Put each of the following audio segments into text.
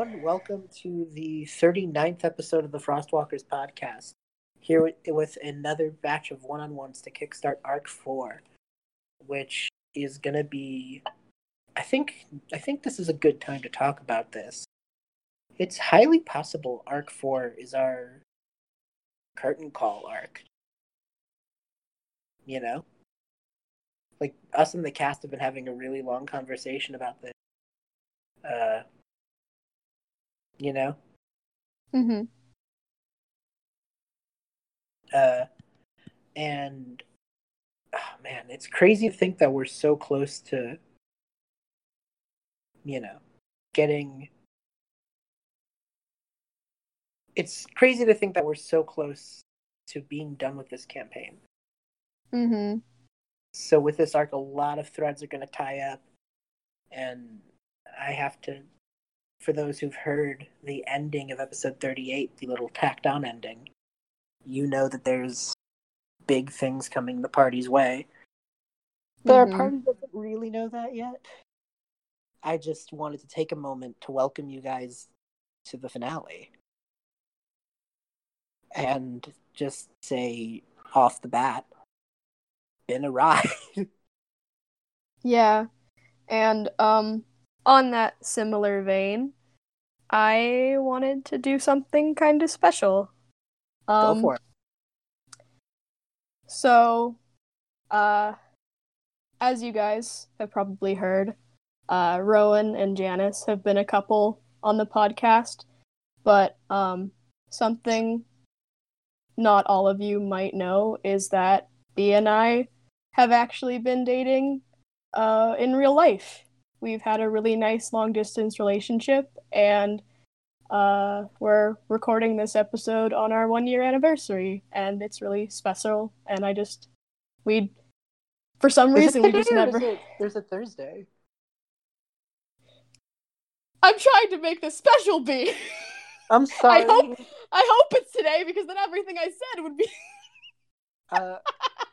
Everyone, welcome to the 39th episode of the Frostwalkers podcast. Here with, with another batch of one on ones to kickstart Arc 4, which is going to be. I think I think this is a good time to talk about this. It's highly possible Arc 4 is our curtain call arc. You know? Like, us and the cast have been having a really long conversation about this. Uh, you know? Mm-hmm. Uh, and oh man, it's crazy to think that we're so close to, you know, getting. It's crazy to think that we're so close to being done with this campaign. Mm-hmm. So with this arc, a lot of threads are going to tie up, and I have to for those who've heard the ending of episode 38, the little tacked on ending, you know that there's big things coming the party's way. But Mhm. our party doesn't really know that yet. I just wanted to take a moment to welcome you guys to the finale. And just say off the bat, been a ride. Yeah. And um on that similar vein, I wanted to do something kind of special. Go Um for it. so uh as you guys have probably heard, uh Rowan and Janice have been a couple on the podcast, but um something not all of you might know is that Bee and I have actually been dating uh, in real life. We've had a really nice long distance relationship, and uh, we're recording this episode on our one year anniversary, and it's really special. And I just, we, for some Is reason, we just never. it- There's a Thursday. I'm trying to make this special, be. I'm sorry. I hope- I hope it's today because then everything I said would be. Uh,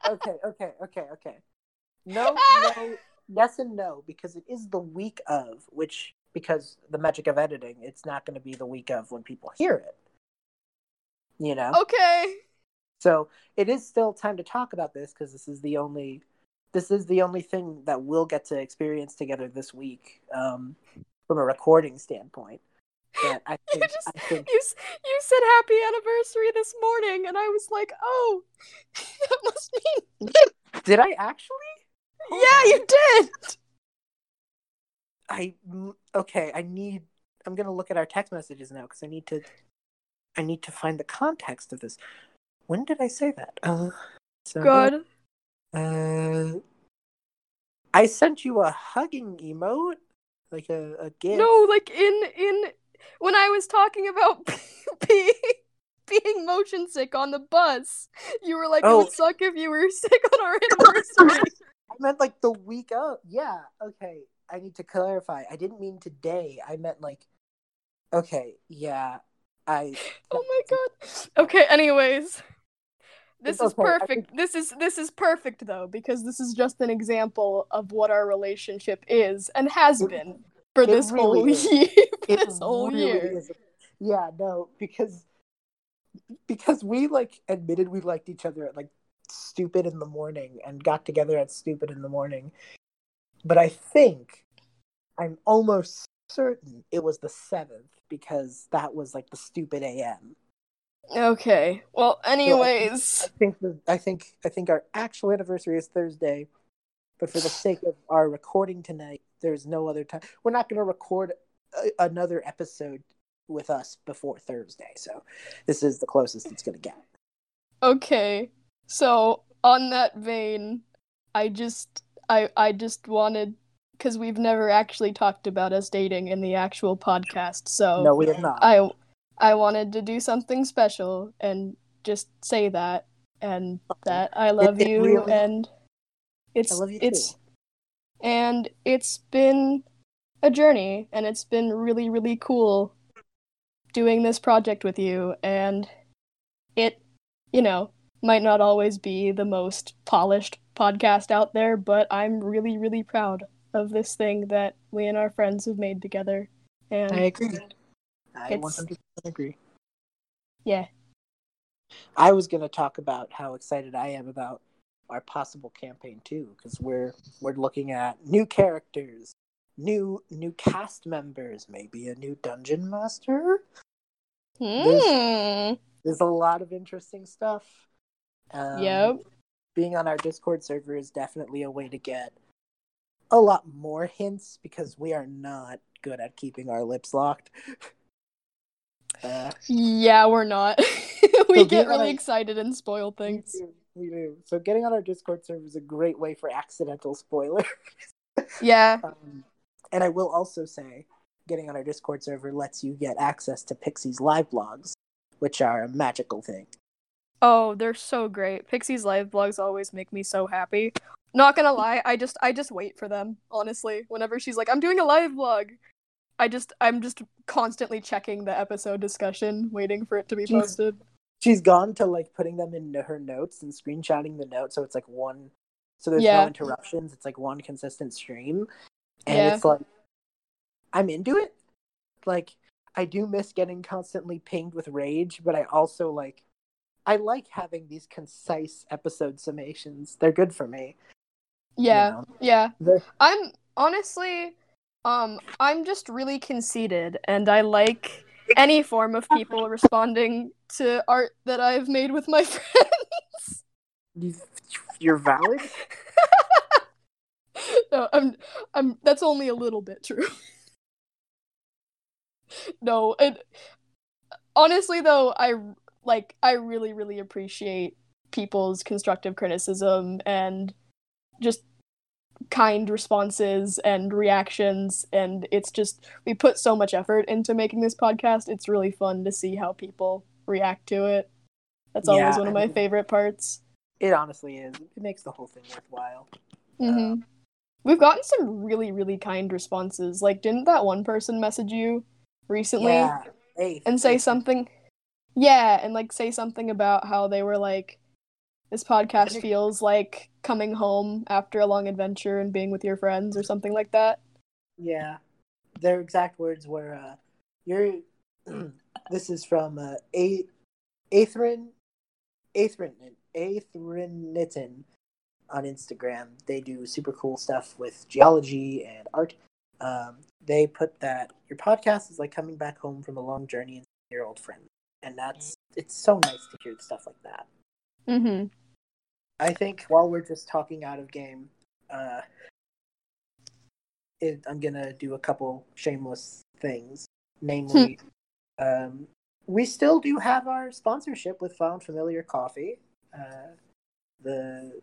okay, okay, okay, okay. No, no, yes and no, because it is the week of, which, because the magic of editing, it's not going to be the week of when people hear it. You know? okay. So it is still time to talk about this because this is the only. This is the only thing that we'll get to experience together this week, um, from a recording standpoint. That I You just I think you you said happy anniversary this morning, and I was like, oh, that must mean did I actually? Hold yeah, you did. I okay. I need. I'm gonna look at our text messages now because I need to. I need to find the context of this. When did I say that? Uh, so Good. Uh, I sent you a hugging emote, like a a gift. No, like in in when I was talking about being being motion sick on the bus, you were like, it Oh. would suck if you were sick on our anniversary. I meant like the week of. Yeah. Okay. I need to clarify. I didn't mean today. I meant like. Okay. Yeah. I. oh my god. Okay. Anyways. This It's is okay, perfect. This is this is perfect though because this is just an example of what our relationship is and has It- been for this whole is. year. this whole really year. is. Yeah, no, because because we like admitted we liked each other at like stupid in the morning and got together at stupid in the morning. But I think I'm almost certain it was the seventh because that was like the stupid AM. Okay. Well, anyways, I anyways. think the I think I think our actual anniversary is Thursday, but for the sake of our recording tonight, there's no other time. We're not going to record a, another episode with us before Thursday, so this is the closest it's going to get. Okay. So, on that vein, I just I I just wanted cuz we've never actually talked about us dating in the actual podcast. So, No, we have not. I I wanted to do something special and just say that and that I love it you really- and it's I love you it's too. and it's been a journey and it's been really really cool doing this project with you and it you know might not always be the most polished podcast out there but i'm really really proud of this thing that we and our friends have made together And I agree. I 100% agree. yeah. I was going to talk about how excited I am about our possible campaign too, because we're we're looking at new characters, new new cast members, maybe a new dungeon master. Hmm. There's a lot of interesting stuff. Um, Yep. Being on our Discord server is definitely a way to get a lot more hints because we are not good at keeping our lips locked. Uh, Yeah, we're not. we being get really a- excited and spoil we things. do, we do. So getting on our Discord server is a great way for accidental spoilers. Yeah. Um, and I will also say, getting on our Discord server lets you get access to Pixie's live blogs, which are a magical thing. Oh, they're so great. Pixie's live blogs always make me so happy. Not gonna lie, I just I just wait for them, honestly. Whenever she's like, I'm doing a live blog. I just I'm just constantly checking the episode discussion, waiting for it to be Jeez. posted. She's gone to like putting them into her notes and screenshotting the notes, so it's like one. So there's Yeah. no interruptions. It's like one consistent stream, and Yeah. it's like I'm into it. Like I do miss getting constantly pinged with rage, but I also like I like having these concise episode summations. They're good for me. you Yeah. know? Yeah. The- I'm honestly um I'm just really conceited and I like any form of people responding to art that I've made with my friends. you, you're valid. no, I'm I'm that's only a little bit true. no, and honestly though, I like I really really appreciate people's constructive criticism and just kind responses and reactions and it's just we put so much effort into making this podcast. It's really fun to see how people react to it. That's always Yeah, one of I my mean- favorite parts. It honestly is. It makes the whole thing worthwhile. hmm We've gotten some really, really kind responses. Like, didn't that one person message you recently Yeah. And say something? Yeah, and like say something about how they were like, this podcast feels like coming home after a long adventure and being with your friends or something like that. Yeah. Their exact words were, uh, "You're." this is from uh, A. Atherin, Atherin, Atherinitin on Instagram. They do super cool stuff with geology and art. Um, they put that your podcast is like coming back home from a long journey and your old friends, and that's it's so nice to hear stuff like that. Mm-hmm. I think while we're just talking out of game, uh, it, I'm gonna do a couple shameless things. Namely, um, we still do have our sponsorship with Found Familiar Coffee. Uh, the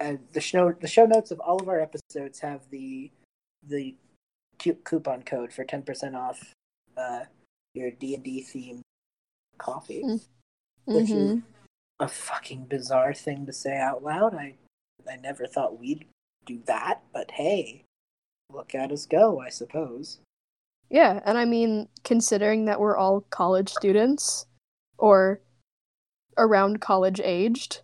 uh, the show the show notes of all of our episodes have the the coupon code for ten percent off uh, your D and D themed coffee. Mm. Which is- Mm-hmm. a fucking bizarre thing to say out loud. I I never thought we'd do that, but hey, look at us go, I suppose. Yeah, and I mean, considering that we're all college students or around college aged,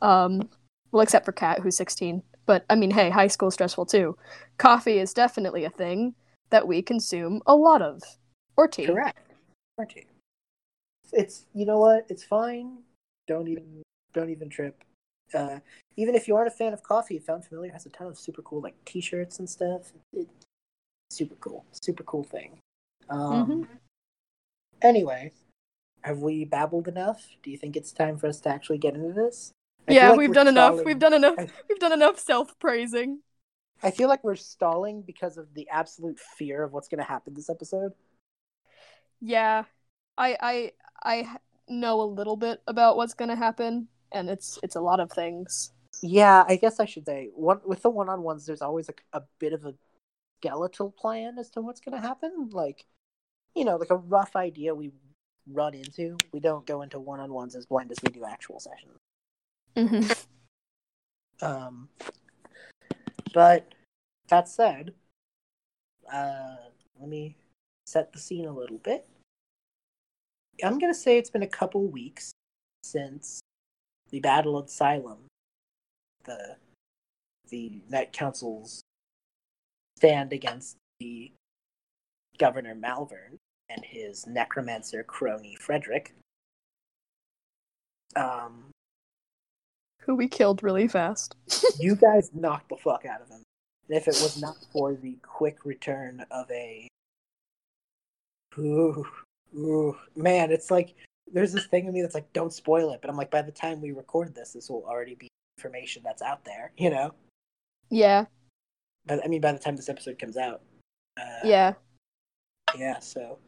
um, well, except for Kat, who's 16. But I mean, hey, high school stressful too. Coffee is definitely a thing that we consume a lot of, or tea. Correct. Aren't you? It's you know what? It's fine. Don't even don't even trip. Uh, even if you aren't a fan of coffee, Found Familiar has a ton of super cool like T-shirts and stuff. It, super cool, super cool thing. Um, Mhm. Anyway, have we babbled enough? Do you think it's time for us to actually get into this? I Yeah, like we've done enough. We've done enough. We've done enough self praising. I feel like we're stalling because of the absolute fear of what's going to happen this episode. Yeah, I I I know a little bit about what's gonna happen, and it's it's a lot of things. Yeah, I guess I should say one with the one-on-ones. There's always a, a bit of a skeletal plan as to what's going to happen. Like, you know, like a rough idea we run into. We don't go into one-on-ones as blind as we do actual sessions. Mm-hmm. Um, but that said, uh, let me set the scene a little bit. I'm gonna say it's been a couple weeks since the Battle of Xylem, the the Night Council's stand against the Governor Malvern and his necromancer crony Frederick. Um, Who we killed really fast. you guys knocked the fuck out of him. And if it was not for the quick return of a. Ooh, ooh, man, it's like there's this thing in me that's like, don't spoil it. But I'm like, by the time we record this, this will already be information that's out there, you know? Yeah, But I mean, by the time this episode comes out. Uh, yeah. Yeah, so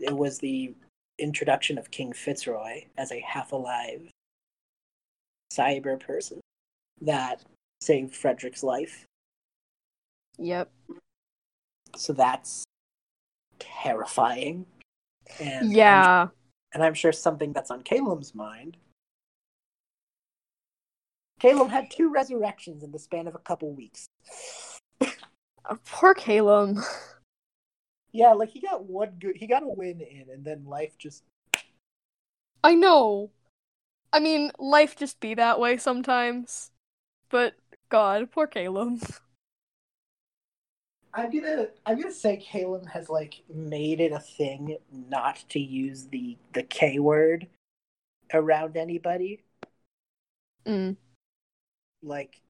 it was the introduction of King Fitzroy as a half alive cyber person that saved Frederick's life. Yep. So that's terrifying. And I'm- Yeah. and I'm sure something that's on Caleb's mind. Caleb had two resurrections in the span of a couple weeks. Uh, Poor Caleb. Yeah, like he got one good, he got a win in, and then life just I know. I mean, life just be that way sometimes. But God, poor Caleb. I'm gonna I'm gonna say Caleb has like made it a thing not to use the the K word around anybody. Mm. Like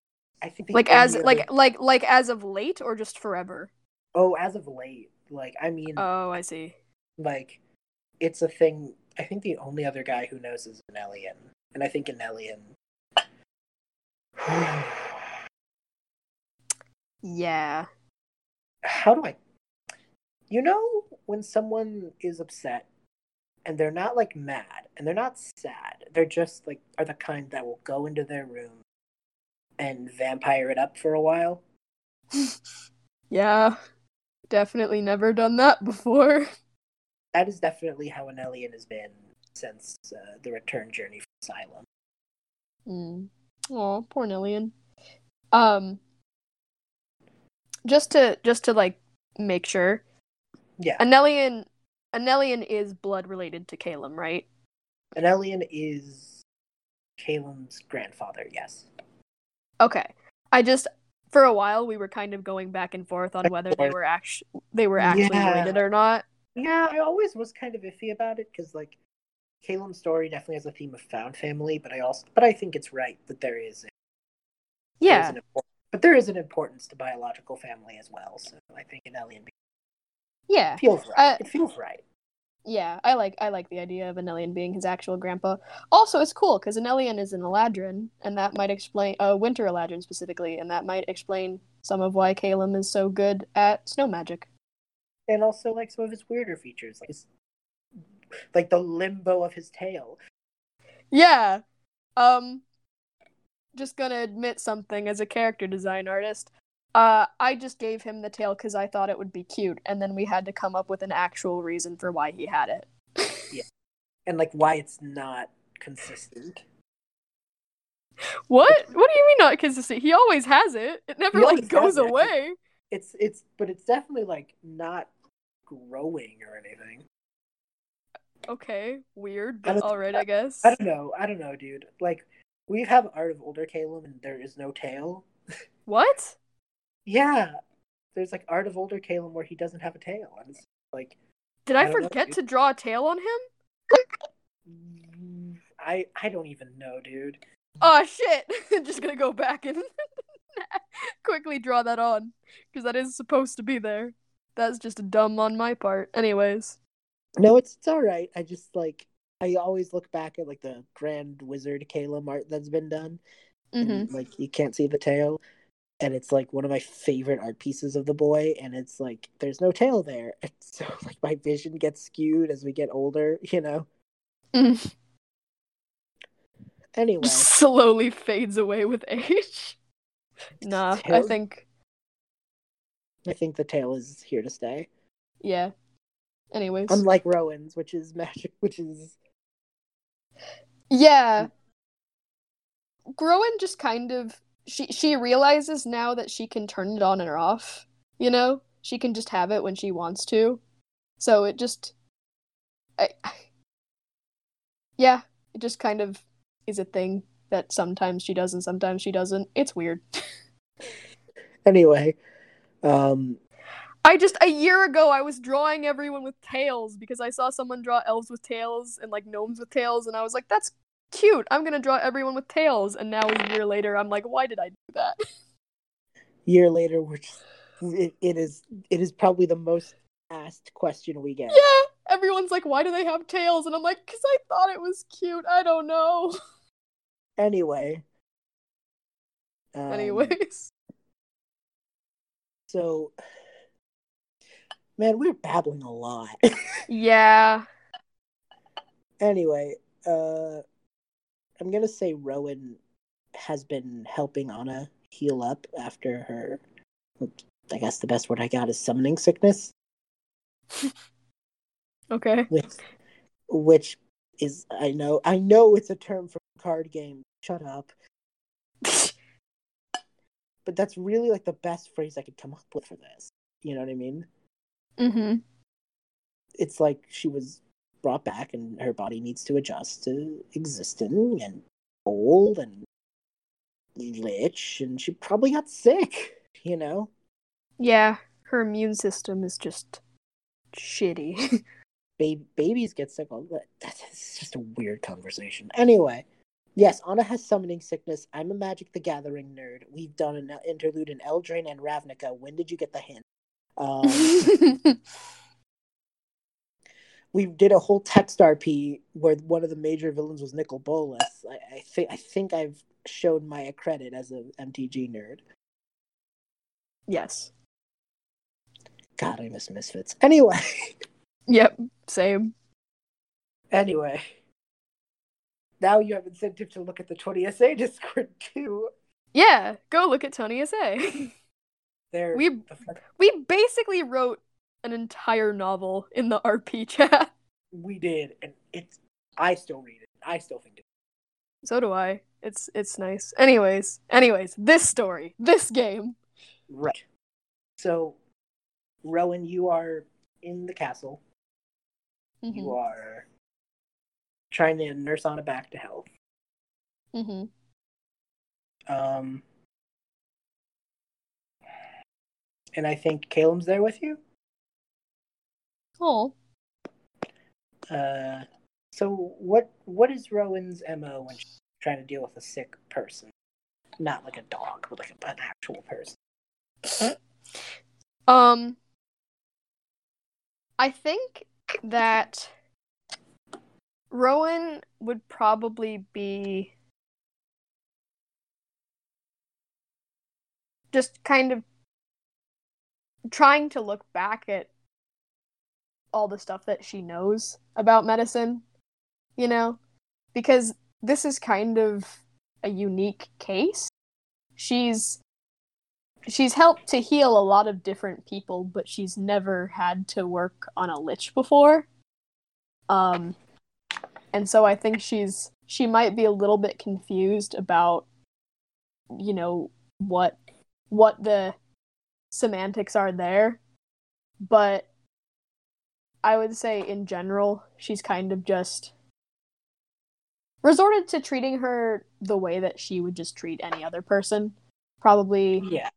I think Like as only like like like as of late or just forever? oh as of late. Like I mean Oh, I see. like it's a thing I think the only other guy who knows is Anelian. And I think Anelian Yeah. How do I you know when someone is upset and they're not like mad and they're not sad they're just like are the kind that will go into their room and vampire it up for a while Yeah. Definitely never done that before. that is definitely how Anelian has been since uh, the return journey from asylum Mm. Oh, poor Nillian. Um just to just to like make sure. yeah Anelian Anelian is blood related to Calem, right? Anelian is Caleb's grandfather yes Okay. I just for a while we were kind of going back and forth on whether they were actually they were actually Yeah. related or not. yeah i always was kind of iffy about it because like Caleb's story definitely has a theme of found family but i also but i think it's right that there is is Yeah. an import- but there is an importance to biological family as well. So I think Anelian Yeah. feels right. Uh, it feels right. Yeah, I like I like the idea of Anelian being his actual grandpa. Also, it's cool because Anelian is an Eladrin, and that might explain uh, Winter Eladrin specifically, and that might explain some of why Calem is so good at snow magic. And also like some of his weirder features, like his, like the limbo of his tail. Yeah. Um just gonna admit something as a character design artist. Uh I just gave him the tail cuz I thought it would be cute and then we had to come up with an actual reason for why he had it. yeah, And like why it's not consistent. What? What do you mean not consistent? He always has it. It never He like goes away. It's it's but it's definitely like not growing or anything. Okay, weird, but don't- alright, I guess. I don't know. I don't know, dude. Like we have Art of Older Caleb and there is no tail. What? Yeah. There's like Art of Older Caleb where he doesn't have a tail. And it's like Did I I, don't know, forget to draw a tail on him? mm, I I don't even know, dude. Oh shit! Just gonna go back and quickly draw that on because that is supposed to be there. That's just dumb on my part. Anyways, No, it's it's all right. I just like I always look back at like the Grand Wizard Caleb art that's been done, hmm and like you can't see the tail, and it's like one of my favorite art pieces of the boy, and it's like there's no tail there, and so like my vision gets skewed as we get older, you know. Mm. Anyway, slowly fades away with age. Nah, I think I think the tail is here to stay. yeah. Anyways, Unlike Rowan's, which is magic, which is yeah. Rowan just kind of she she realizes now that she can turn it on and off. You know, she can just have it when she wants to. So it just, I, yeah, it just kind of is a thing that sometimes she does and sometimes she doesn't. It's weird. anyway. Um, I just a year ago I was drawing everyone with tails because I saw someone draw elves with tails and like gnomes with tails, and I was like, that's cute. I'm gonna draw everyone with tails. And now a year later, I'm like, why did I do that? Year later, we're just it, it is it is probably the most asked question we get. Yeah, everyone's like, why do they have tails? And I'm like, because I thought it was cute. I don't know. Anyway. Um, Anyways, So, man, we're babbling a lot. yeah. anyway, uh, I'm gonna say Rowan has been helping Anna heal up after her. I guess the best word I got is summoning sickness, Okay. which, which is I know I know it's a term for card game. Shut up. But that's really like the best phrase I could come up with for this. You know what I mean? Mm-hmm. it's like she was brought back and her body needs to adjust to existing and old and lich and she probably got sick you know? Yeah, her immune system is just shitty. ba- babies get sick all that that's just a weird conversation. Anyway yes anna has summoning sickness. I'm a magic the gathering nerd. We've done an interlude in eldraine and ravnica. When did you get the hint um, we did a whole text RP where one of the major villains was Nicol Bolas. I, I think I think I've shown my credit as a MTG nerd. yes. God, I miss Misfits. Anyway, Yep. Same. anyway, now you have incentive to look at the 20SA Discord too. Yeah. Go look at Tony SA. There, We- we basically wrote an entire novel in the RP chat. we did, and it's. I still read it. I still think it. So do I. It's it's nice. Anyways, anyways, this story, this game. Right. So, Rowan, you are in the castle. Mm-hmm. You are trying to nurse Anna back to health. Mm-hmm. Um, and I think Caleb's there with you. Cool. Uh, so what what is Rowan's mo when she's trying to deal with a sick person? Not like a dog, but like an actual person. Um I think that Rowan would probably be just kind of trying to look back at all the stuff that she knows about medicine, you know? Because this is kind of a unique case. She's she's helped to heal a lot of different people, but she's never had to work on a lich before. Um and so I think she's she might be a little bit confused about you know what what the semantics are there. But I would say in general, she's kind of just resorted to treating her the way that she would just treat any other person. Probably Yeah.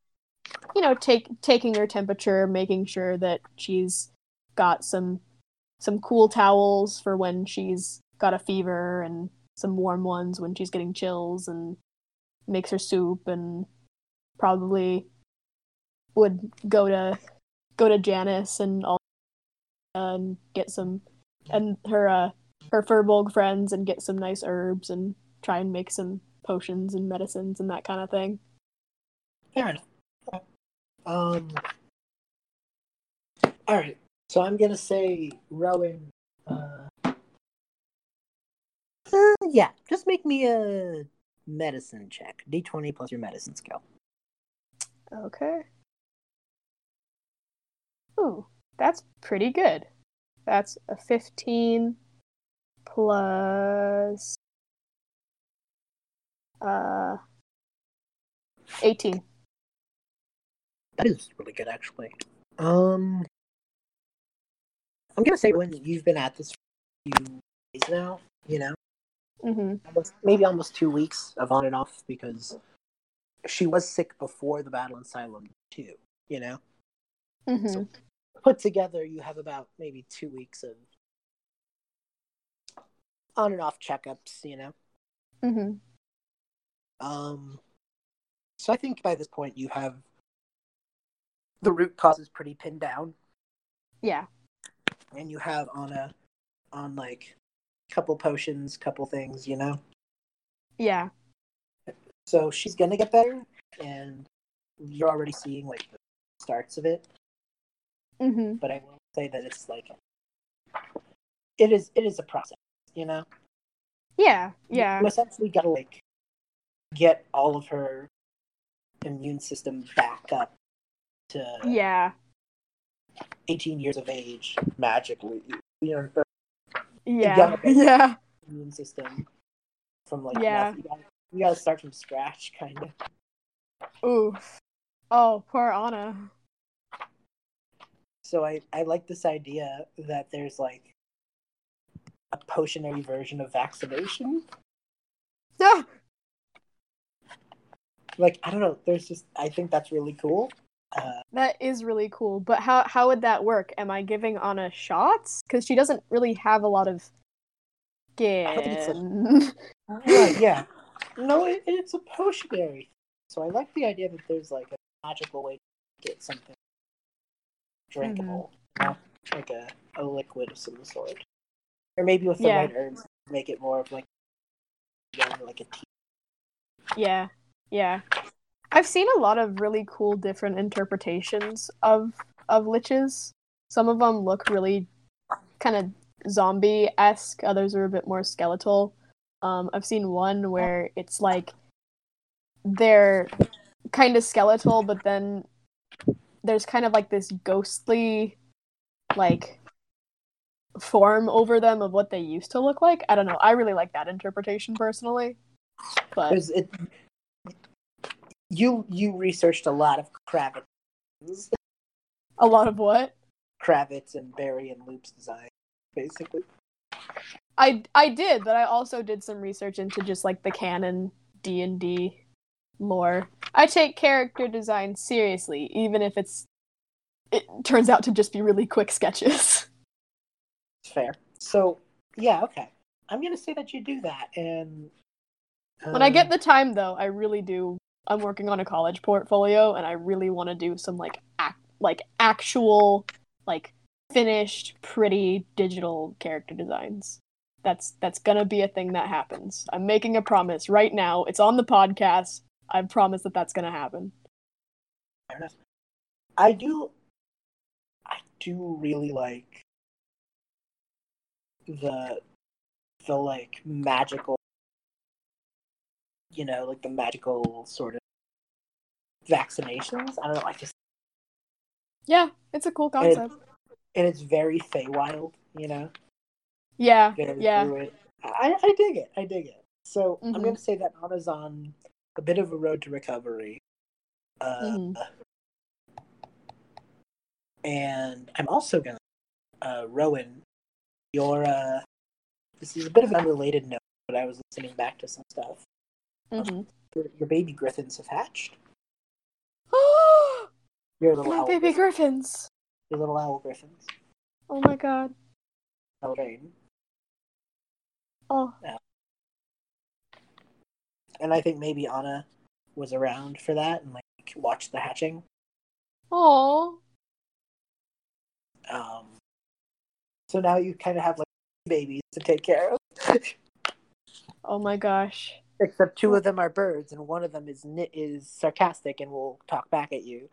you know, take taking her temperature, making sure that she's got some some cool towels for when she's got a fever and some warm ones when she's getting chills and makes her soup and probably would go to go to Janice and all and get some and her uh her Furbolg friends and get some nice herbs and try and make some potions and medicines and that kind of thing. Fair enough. Um. All right. So I'm gonna say Rowan. Uh, uh, yeah, just make me a medicine check. D20 plus your medicine skill. Okay. Ooh, that's pretty good. That's a 15 plus uh 18. That is really good, actually. Um, I'm gonna say when you've been at this for a few days now, you know, mm-hmm. almost, maybe almost two weeks of on and off because she was sick before the battle in Silum too. You know, Mm-hmm. So put together, you have about maybe two weeks of on and off checkups. You know. hmm Um, so I think by this point you have the root causes pretty pinned down, Yeah. and you have on a on like couple potions, couple things, you know. Yeah. So she's gonna get better, and you're already seeing like the starts of it. Hmm But I will say that it's like it is it is a process, you know. Yeah. Yeah. You essentially gotta like get all of her immune system back up to Yeah. 18 years of age magically. You know, Yeah. Yeah. immune system from like Yeah. nothing. You gotta, you gotta start from scratch, kind of. Oof. Oh, poor Anna. So I I like this idea that there's like a potionary version of vaccination. Ah! Like I don't know. There's just I think that's really cool. Uh, That is really cool, but how how would that work? Am I giving Anna shots? Because she doesn't really have a lot of it's a- skin. yeah. No, it, it's a potionary. So I like the idea that there's like a magical way to get something drinkable, know? like a, a liquid of some sort, or maybe with the Yeah. right herbs, make it more of like yeah, like a tea. yeah, yeah. I've seen a lot of really cool different interpretations of of liches. Some of them look really kind of zombie esque. Others are a bit more skeletal. Um, I've seen one where it's like they're kind of skeletal, but then there's kind of like this ghostly like form over them of what they used to look like. I don't know. I really like that interpretation personally. But it, you you researched a lot of Kravitz, a lot of what? Kravitz and Barry and Lup's design, basically. I I did, but I also did some research into just like the canon D and D lore. I take character design seriously, even if it's it turns out to just be really quick sketches. Fair. So yeah, okay. I'm gonna say that you do that, and when I um, get the time, though, I really do. I'm working on a college portfolio, and I really want to do some like act like actual like finished, pretty digital character designs. That's that's gonna be a thing that happens. I'm making a promise right now. It's on the podcast. I promise that that's gonna happen. fair enough. I do, I do really like the the like magical, you know, like the magical sort of vaccinations. I don't know. I just Yeah, it's a cool concept. and it's very Feywild, you know. yeah, very yeah. I, I dig it. I dig it. So I'm Mhm. going to say that Anna's on a bit of a road to recovery. Uh, Mhm. And I'm also going to, uh, Rowan, your, uh, this is a bit of an unrelated note, but I was listening back to some stuff. hmm Your, your baby griffins have hatched. Oh, Your little my owl, baby griffins. griffins! Your little owl griffins. Oh my god! Celebrating. Oh, And I think maybe Anna was around for that and like watched the hatching. oh, Um, so now you kind of have like babies to take care of. oh my gosh! Except two of them are birds, and one of them is is sarcastic and will talk back at you.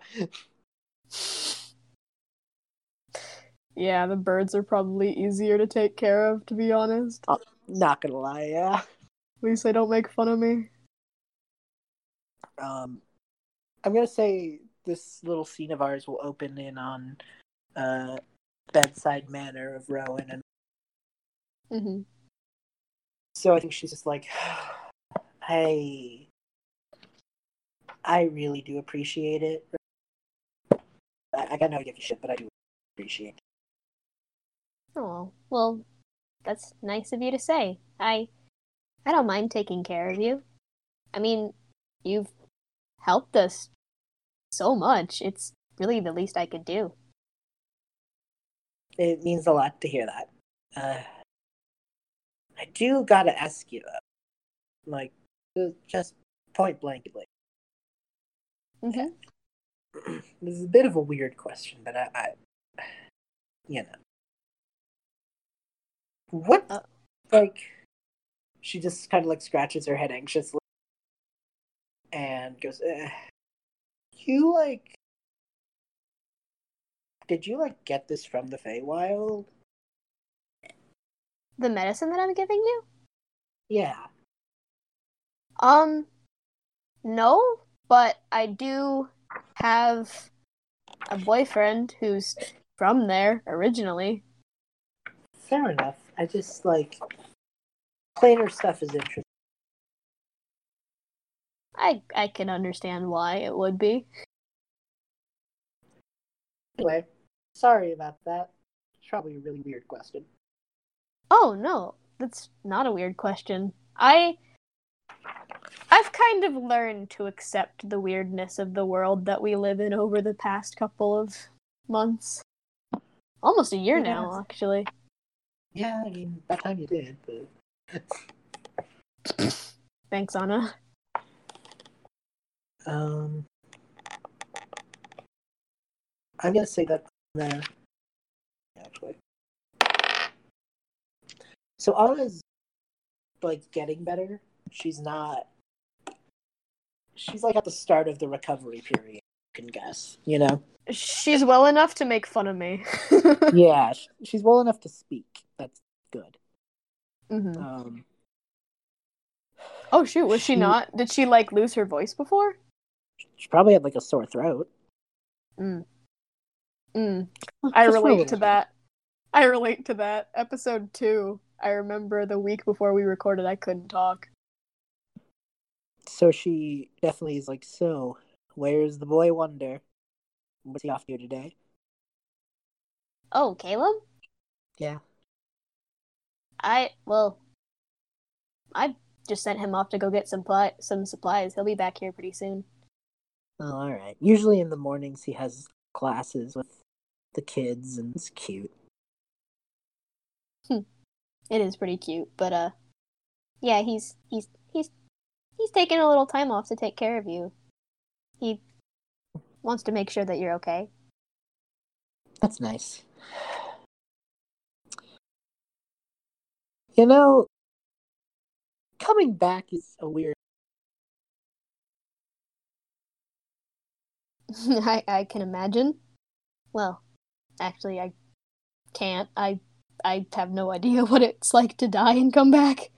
Yeah, the birds are probably easier to take care of, to be honest. Not gonna lie, yeah. At least they don't make fun of me. Um, I'm gonna say this little scene of ours will open in on uh bedside manner of Rowan, and hmm so I think she's just like, "Hey, I really do appreciate it. I, I got no give a shit, but I do appreciate it." Oh, well, that's nice of you to say. I I don't mind taking care of you. I mean, you've helped us so much. It's really the least I could do. It means a lot to hear that. Uh, I do gotta ask you though, like, uh, just point blankly. Mhm. this is a bit of a weird question, but I, I you know, what, Uh. like, she just kind of like scratches her head anxiously and goes, eh. "You like, did you like get this from the Feywild?" The medicine that I'm giving you? Yeah. Um, no, but I do have a boyfriend who's from there originally. Fair enough. I just like planar stuff is interesting. I I can understand why it would be. Anyway, sorry about that. It's probably a really weird question. Oh no, that's not a weird question. I I've kind of learned to accept the weirdness of the world that we live in over the past couple of months. Almost a year now, actually. Yeah, I mean, that time you did, but Thanks, Anna. Um, I'm gonna say that there. Actually, so Anna's like getting better. She's not. She's like at the start of the recovery period. You can guess, you know. She's well enough to make fun of me. Yeah, she's well enough to speak. That's good. Mhm. Um, Oh shoot, was she, She- not? Did she like lose her voice before? She probably had like a sore throat. Mm. Mm. I Just for a relate to that. I relate to that. Episode two. I remember the week before we recorded, I couldn't talk. So she definitely is like, so where's the boy wonder? What's he off to today? Oh, Caleb? Yeah. I well, I just sent him off to go get some pli- some supplies. He'll be back here pretty soon. Oh, all right. Usually in the mornings he has classes with the kids, and it's cute. It is pretty cute, but uh, yeah, he's he's he's he's taking a little time off to take care of you. He wants to make sure that you're okay. That's nice. You know, coming back is a weird. I I can imagine. Well, actually, I can't. I I have no idea what it's like to die and come back.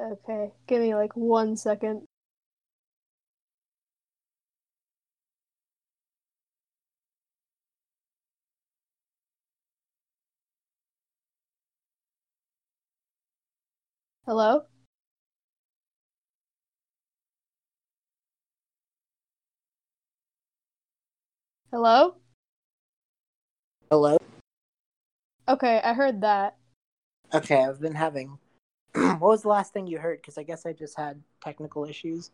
Okay, give me like one second. Hello? Hello? Hello? Okay, I heard that. Okay, I've been having. what was the last thing you heard? Because I guess I just had technical issues.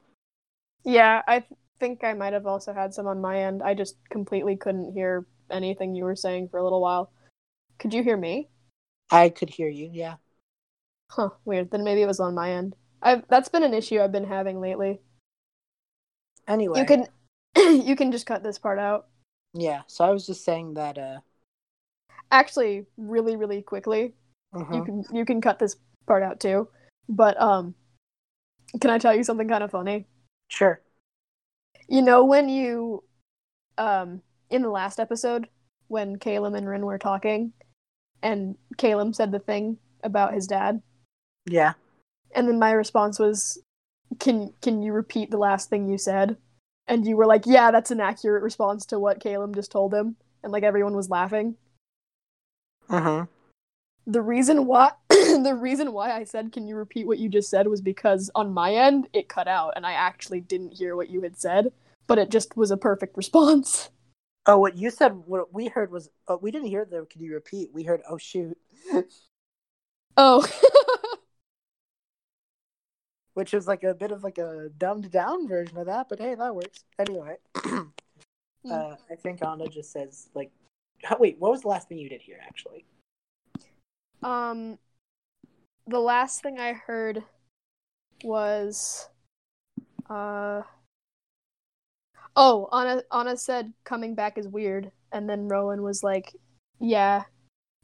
Yeah, I th- think I might have also had some on my end. I just completely couldn't hear anything you were saying for a little while. Could you hear me? I could hear you, yeah. Huh, weird. Then maybe it was on my end. I've that's been an issue I've been having lately. Anyway. You can you can just cut this part out. Yeah, so I was just saying that, uh. Actually, really, really quickly, you mhm. can you can cut this part out too. But um can I tell you something kind of funny? Sure. You know when you um in the last episode when Calem and Rynn were talking and Calem said the thing about his dad. Yeah. And then my response was, "Can can you repeat the last thing you said?" And you were like, "Yeah, that's an accurate response to what Calem just told him." And like everyone was laughing. Uh huh. The reason why the reason why I said, "Can you repeat what you just said?" was because on my end it cut out and I actually didn't hear what you had said, but it just was a perfect response. Oh, what you said, what we heard was, oh, we didn't hear the, can you repeat? We heard, oh, shoot. Oh. Which is like a bit of like a dumbed down version of that, but hey, that works. Anyway. uh, I think Anna just says, like, wait, what was the last thing you did here, actually? Um, the last thing I heard was, uh, oh, Anna Anna said coming back is weird, and then Rowan was like, yeah,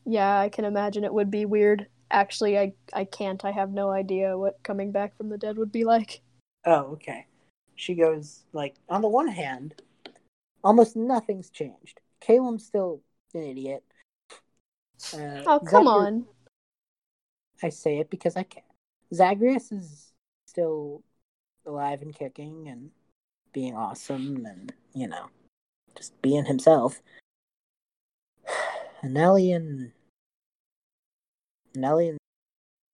yeah, I can imagine it would be weird. Actually, I I can't. I have no idea what coming back from the dead would be like. Oh, okay. She goes, like, on the one hand, almost nothing's changed. Calem's still an idiot. Uh, Oh, come Zachary- on. I say it because I can. Zagreus is still alive and kicking and being awesome and, you know, just being himself. And Nelly and Nelly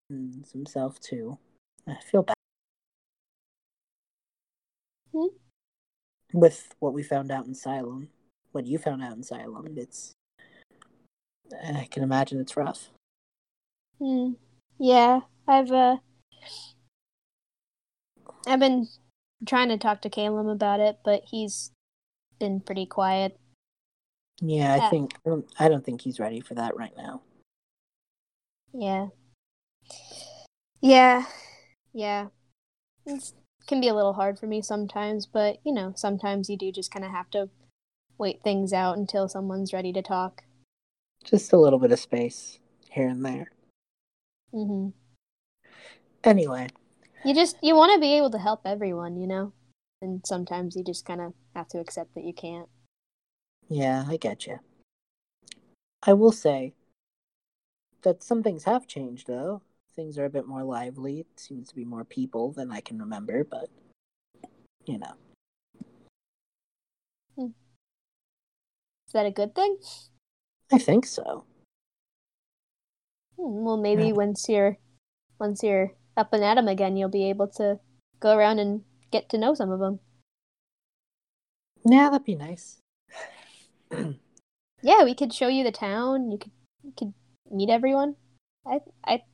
and himself too. I feel bad. Hmm? With what we found out in Asylum, what you found out in Asylum, it's. I can imagine it's rough. Hmm. Yeah, I've uh I've been trying to talk to Calem about it, but he's been pretty quiet. Yeah, I Yeah. think I don't, I don't think he's ready for that right now. Yeah. Yeah. Yeah. It can be a little hard for me sometimes, but you know, sometimes you do just kind of have to wait things out until someone's ready to talk. Just a little bit of space here and there. Mhm. Anyway, You just you want to be able to help everyone, you know? And sometimes you just kind of have to accept that you can't. yeah, I get you. I will say that some things have changed, though. Things are a bit more lively. It seems to be more people than I can remember, but you know, Is that a good thing? I think so. Hmm, Well, maybe Yeah. once you're once you're up and at 'em again, you'll be able to go around and get to know some of them. Yeah, that'd be nice. Yeah, we could show you the town. You could you could meet everyone. I I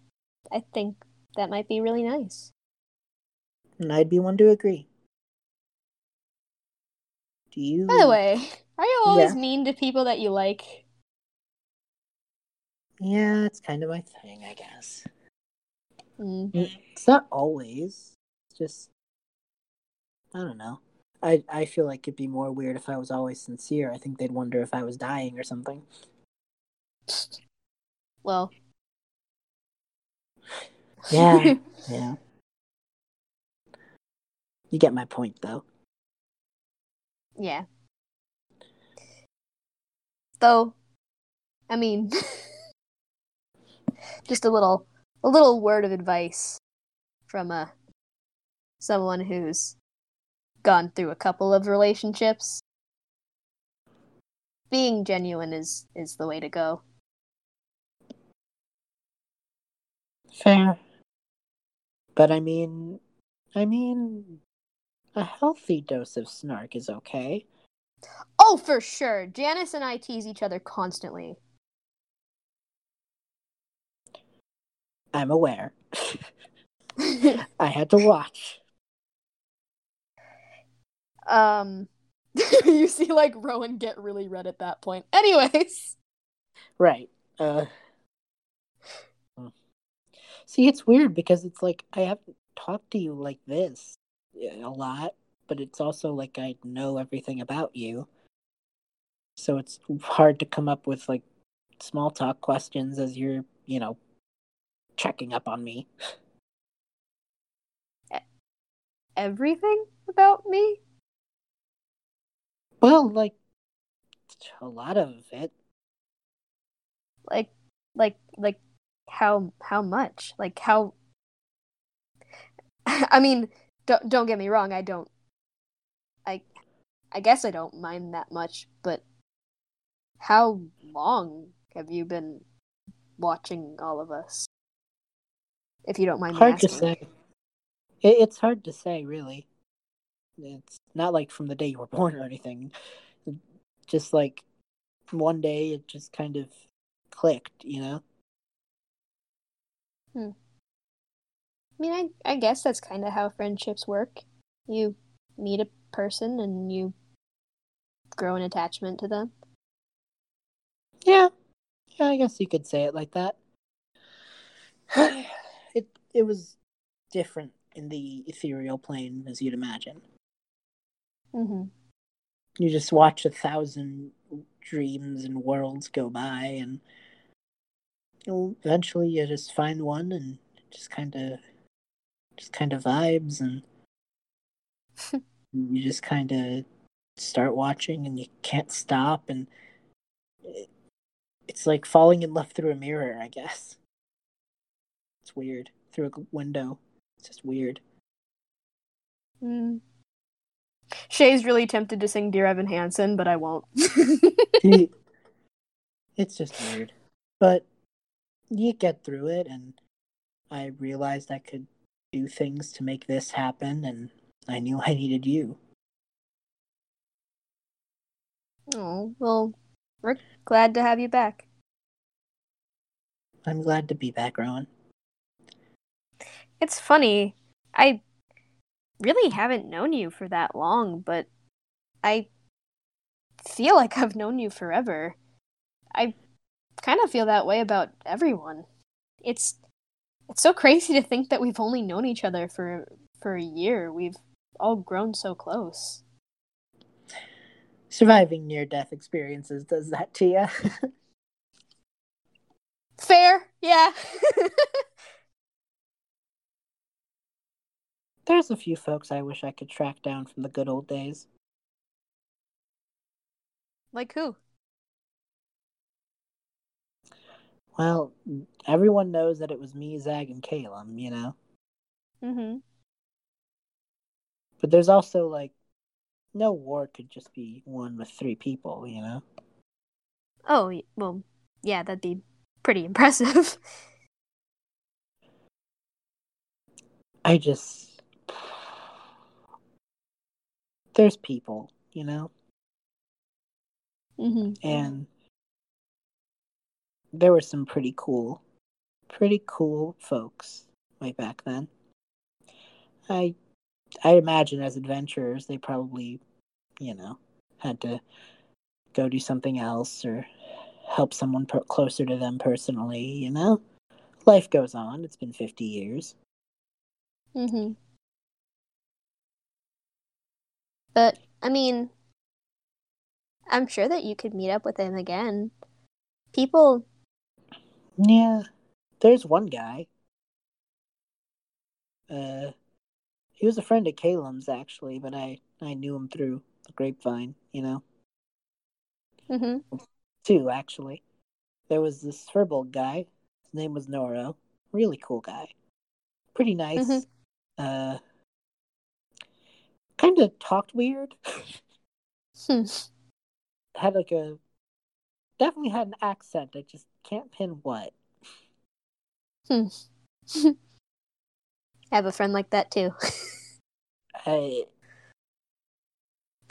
I think that might be really nice. and I'd be one to agree. Do you? By the way, are you always Yeah. mean to people that you like? Yeah, it's kind of my thing, I guess. Hmm. It's not always. It's just I don't know. I I feel like it'd be more weird if I was always sincere. I think they'd wonder if I was dying or something. Well, Yeah. yeah. You get my point though. yeah. Though, I mean, just a little a little word of advice from a someone who's gone through a couple of relationships. Being genuine is is the way to go. Fair. But I mean I mean a healthy dose of snark is okay. Oh, for sure. Janice and I tease each other constantly. I'm aware. I had to watch. Um, you see, like Rowan get really red at that point. Anyways, Right. Uh. See, it's weird because it's like I haven't talked to you like this a lot, but it's also like I know everything about you. So it's hard to come up with like small talk questions as you're, you know, checking up on me. everything about me. Well, like a lot of it. like Like like how how much? Like how I mean, don't don't get me wrong, I don't I I guess I don't mind that much, but how long have you been watching all of us? If you don't mind hard to say. It, it's hard to say, really. It's not like from the day you were born or anything. Just like one day, it just kind of clicked, you know. Hmm. I mean, I I guess that's kind of how friendships work. You meet a person and you grow an attachment to them. Yeah, yeah, I guess you could say it like that. it was different in the ethereal plane as you'd imagine. Mm-hmm. You just watch a thousand dreams and worlds go by, and eventually you just find one and just kind of, just kind of vibes, and you just kind of start watching, and you can't stop, and it, it's like falling in love through a mirror, I guess. It's weird through a window. It's just weird. Mm. Shea's really tempted to sing Dear Evan Hansen, but I won't. it's just weird. But you get through it, and I realized I could do things to make this happen, and I knew I needed you. oh, well, we're glad to have you back. I'm glad to be back, Rowan. It's funny. I really haven't known you for that long, but I feel like I've known you forever. I kind of feel that way about everyone. It's it's so crazy to think that we've only known each other for for a year. We've all grown so close. Surviving near death experiences does that to you. Fair, yeah. There's a few folks I wish I could track down from the good old days. like who? Well, everyone knows that it was me, Zag, and Calem, you know? Mm-hmm. But there's also, like, no war could just be won with three people, you know? Oh, well, yeah, that'd be pretty impressive. I just. There's people, you know? mm-hmm. And there were some pretty cool, pretty cool folks way back then. I, I imagine as adventurers, they probably, you know, had to go do something else or help someone per- closer to them personally, you know? Life goes on. It's been 50 years. Mm-hmm. But I mean, I'm sure that you could meet up with him again. People, Yeah, there's one guy. Uh, he was a friend of Calem's actually, but I I knew him through the grapevine. You know, Mm-hmm. two actually. There was this Firbolg guy. His name was Noro. Really cool guy. Pretty nice. Mhm. Uh, kind of talked weird. Hmm. had like a definitely had an accent. I just can't pin what. I have a friend like that too. I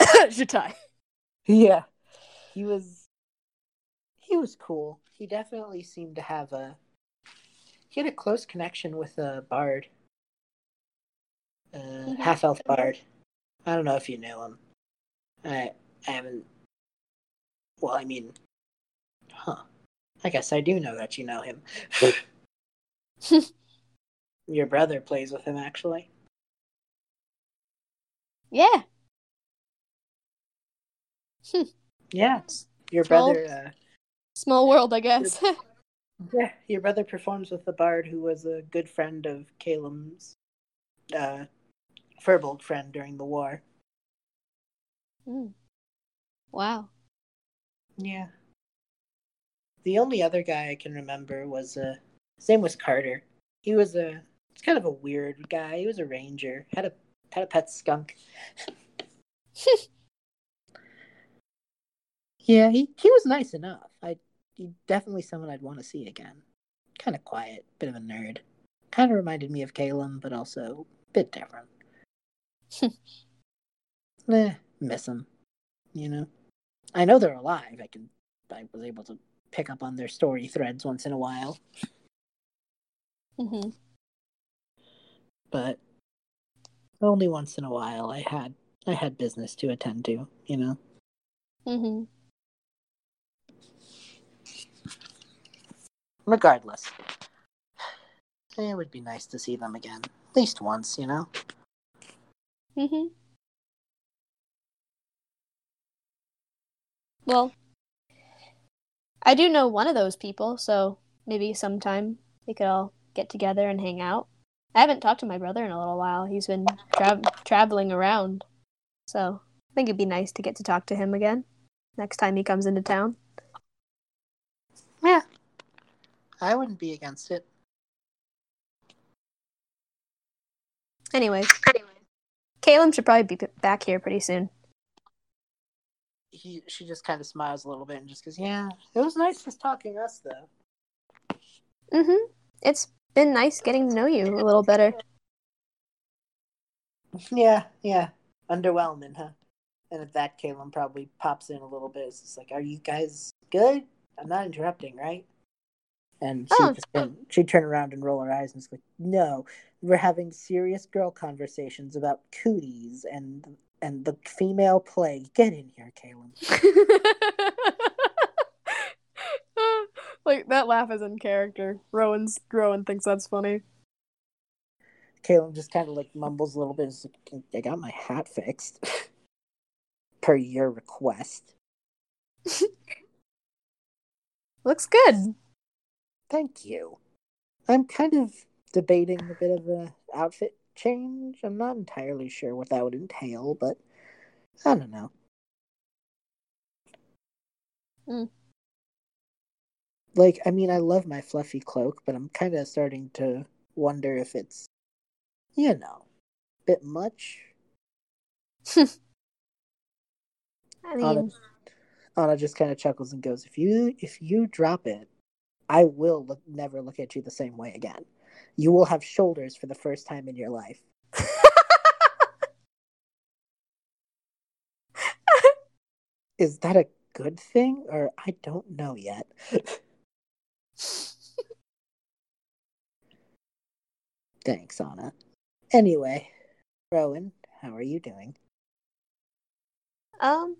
Jatai. Yeah. He was he was cool. He definitely seemed to have a he had a close connection with a bard. Uh, Mhm. half elf bard. I don't know if you knew him. I I haven't well, I mean huh. I guess I do know that you know him. Your brother plays with him actually. yeah. Yeah. Your Small- brother uh Small world, I guess. Yeah, your brother performs with the bard who was a good friend of Calem's uh Firbolg friend during the war. Mm. Wow. Yeah. the only other guy I can remember was uh, his name was Carter. He was a it's kind of a weird guy. He was a ranger. had a had a pet skunk. yeah, he he was nice enough. I he definitely someone I'd want to see again. Kind of quiet, bit of a nerd. Kind of reminded me of Calem, but also a bit different. eh, miss them. You know, I know they're alive. I can. I was able to pick up on their story threads once in a while. Mm-hmm. But only once in a while, I had I had business to attend to. You know. Mm-hmm. Regardless, it would be nice to see them again, at least once. You know. Mm-hmm. Well, I do know one of those people, so maybe sometime we could all get together and hang out. I haven't talked to my brother in a little while. He's been tra- traveling around, so I think it'd be nice to get to talk to him again next time he comes into town. Yeah. I wouldn't be against it. Anyways, Calem should probably be back here pretty soon. He she just kind of smiles a little bit and just goes, "Yeah, it was nice just talking us though." Mm-hmm. It's been nice getting to know you a little better. Yeah, yeah. Underwhelming, huh? And at that, Calem probably pops in a little bit. It's like, "Are you guys good? I'm not interrupting, right?" And oh, she Oh. just turn, she'd turn around and roll her eyes and just like, "No, we're having serious girl conversations about cooties and and the female plague. Get in here, Calem." like that laugh is in character. Rowan's Rowan thinks that's funny. Calem just kind of like mumbles a little bit. Like, I got my hat fixed per your request. Looks good. Thank you. I'm kind of debating a bit of a outfit change. I'm not entirely sure what that would entail, but I don't know. Hmm. Like, I mean, I love my fluffy cloak, but I'm kind of starting to wonder if it's, you know, a bit much. I Anna, mean, Anna just kind of chuckles and goes, "If you if you drop it, I will look, never look at you the same way again. You will have shoulders for the first time in your life." Is that a good thing, or I don't know yet? Thanks, Anna. Anyway, Rowan, how are you doing? um,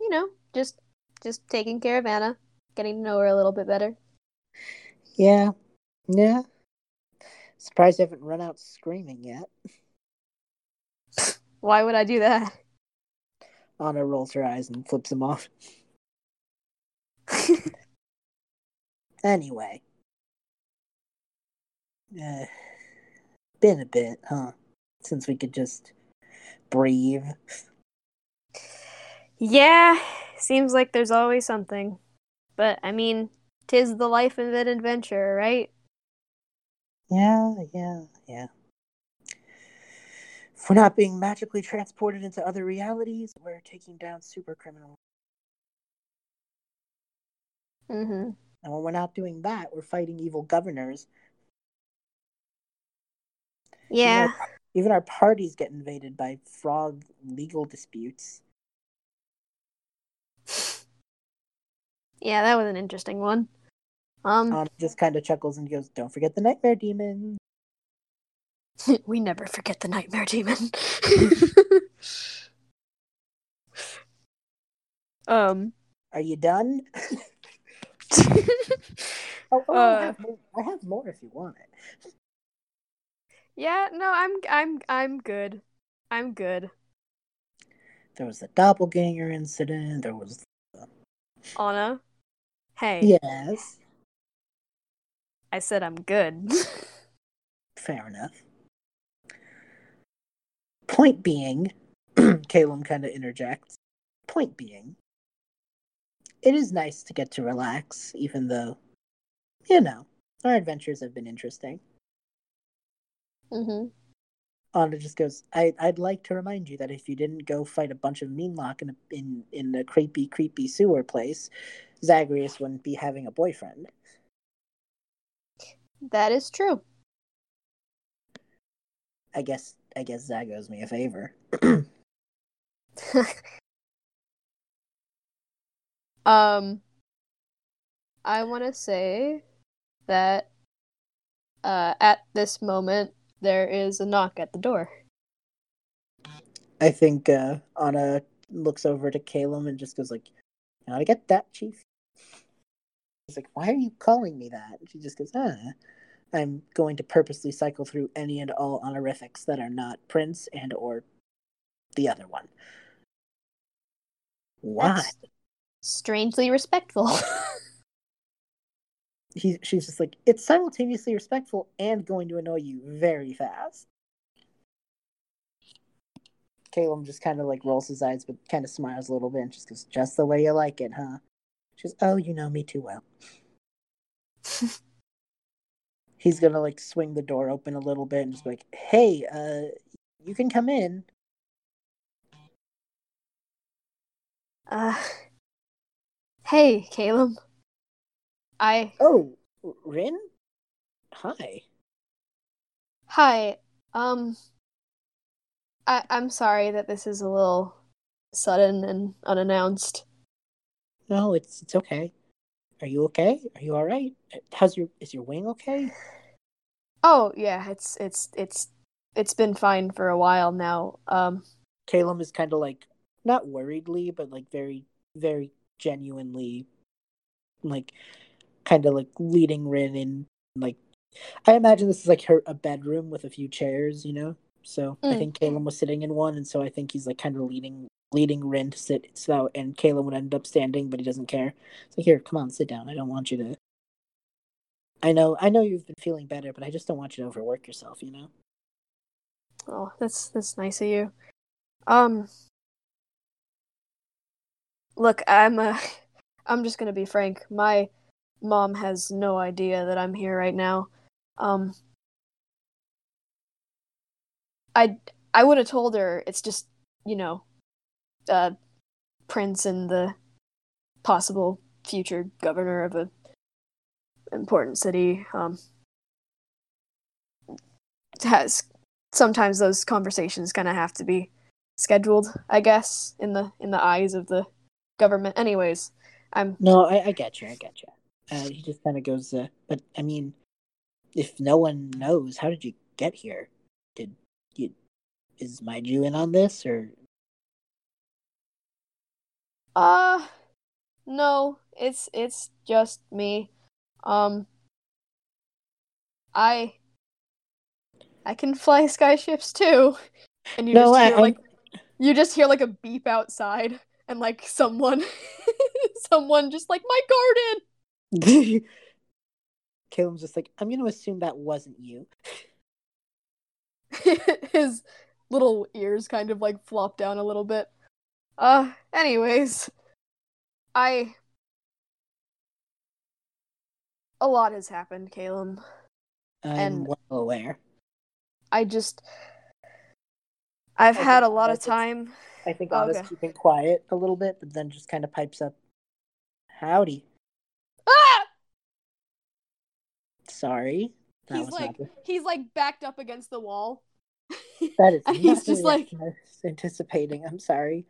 you know, just just taking care of Anna, getting to know her a little bit better. Yeah, yeah. Surprised I haven't run out screaming yet. Why would I do that? Anna rolls her eyes and flips them off. Anyway. Uh, been a bit, huh? Since we could just breathe. yeah, seems like there's always something. But I mean, tis the life of an adventurer, right? Yeah, yeah, yeah. If we're not being magically transported into other realities, we're taking down super criminals. Mm-hmm. And when we're not doing that, we're fighting evil governors. Yeah. Even our, even our parties get invaded by frog legal disputes. Yeah, that was an interesting one. Um, Anna just kind of chuckles and goes, Don't forget the nightmare demon. we never forget the nightmare demon. um, Are you done? oh, oh, I, Uh. have more. I have more if you want it. Yeah, no, I'm I'm I'm good. I'm good. There was the doppelganger incident. There was. Anna. Hey, Yes, I said I'm good. fair enough. Point being, Calem kind of interjects. Point being, it is nice to get to relax, even though, you know, our adventures have been interesting. Mm-hmm. Anna just goes, I, I'd like to remind you that if you didn't go fight a bunch of Meenlock in a, in, in a creepy, creepy sewer place, Zagreus wouldn't be having a boyfriend. That is true. I guess I guess Zag owes me a favor. um, I want to say that uh, at this moment there is a knock at the door. I think uh, Anna looks over to Calem and just goes like, "How to get that, Chief?" He's like, "Why are you calling me that?" And she just goes, "Ah, I'm going to purposely cycle through any and all honorifics that are not Prince and or the other one." Why? That's strangely respectful. he, she's just like, it's simultaneously respectful and going to annoy you very fast. Calem just kind of like rolls his eyes, but kind of smiles a little bit and just goes, just the way you like it, huh? She goes, oh, you know me too well. He's gonna like swing the door open a little bit and just be like, hey, uh, you can come in. uh, hey, Calem. I Oh, Rynn? Hi. hi. Um, I I'm sorry that this is a little sudden and unannounced. No, it's it's okay. Are you okay? Are you all right? How's your is your wing okay? Oh yeah, it's it's it's it's been fine for a while now. Um, Calem is kind of like not worriedly, but like very very genuinely like kind of like leading Rynn in like I imagine this is like her a bedroom with a few chairs, you know. So I Mm. think Calem was sitting in one, and so I think he's like kind of leading leading Rynn to sit so and Calem would end up standing, but he doesn't care. So here, come on, sit down. I don't want you to. I know, I know you've been feeling better, but I just don't want you to overwork yourself. You know. oh, that's that's nice of you. Um, look, I'm uh, I'm just gonna be frank. My mom has no idea that I'm here right now. Um, I I would have told her. It's just you know, uh, Prince and the possible future governor of a important city. Um, has sometimes those conversations kind of have to be scheduled, I guess, in the in the eyes of the government. Anyways, I'm No, I, I get you. I get you. Uh, he just kind of goes, uh, but I mean, if no one knows, how did you get here? Did you is Maiju in on this or uh no, it's it's just me. Um I I can fly skyships too. And you no? just hear I- like you just hear like a beep outside and like someone someone just like my garden Calem's just like, I'm to assume that wasn't you. his little ears kind of like flop down a little bit. Uh, anyways, I. A lot has happened, Calem. I'm And- well aware. I just. I've I had a lot of time. I think Oh, Anna's okay. keeping quiet a little bit, but then just kind of pipes up, Howdy. Ah! Sorry. That He's like he's like backed up against the wall. That is he's just like reaction I was anticipating. I'm sorry.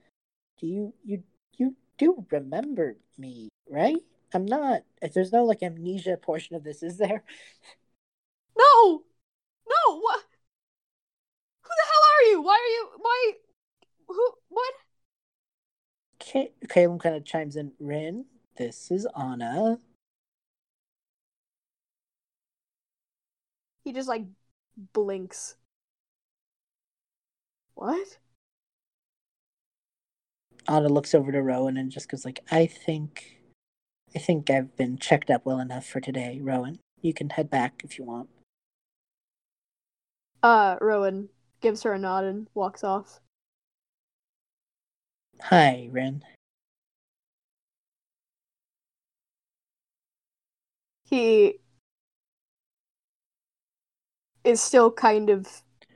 Do you you you do remember me, right? I'm not. If there's no like amnesia portion of this, is there? No! No! What? Who the hell are you? Why are you? Why? Who? What? Ca- Calem kind of chimes in. Rynn, this is Anna. He just like blinks. What? Anna looks over to Rowan and just goes like, "I think, I think I've been checked up well enough for today, Rowan. You can head back if you want." Uh, Rowan gives her a nod and walks off. Hi, Rynn. he is still kind of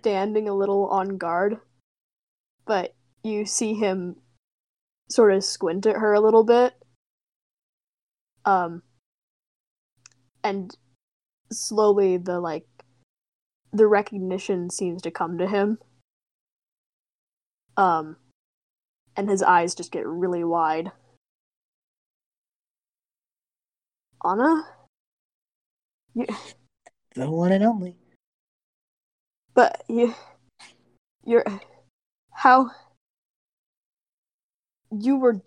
standing a little on guard, but you see him sort of squint at her a little bit. Um and slowly the like the recognition seems to come to him. Um and his eyes just get really wide. Anna? You, The one and only. but you, you're, how? You were,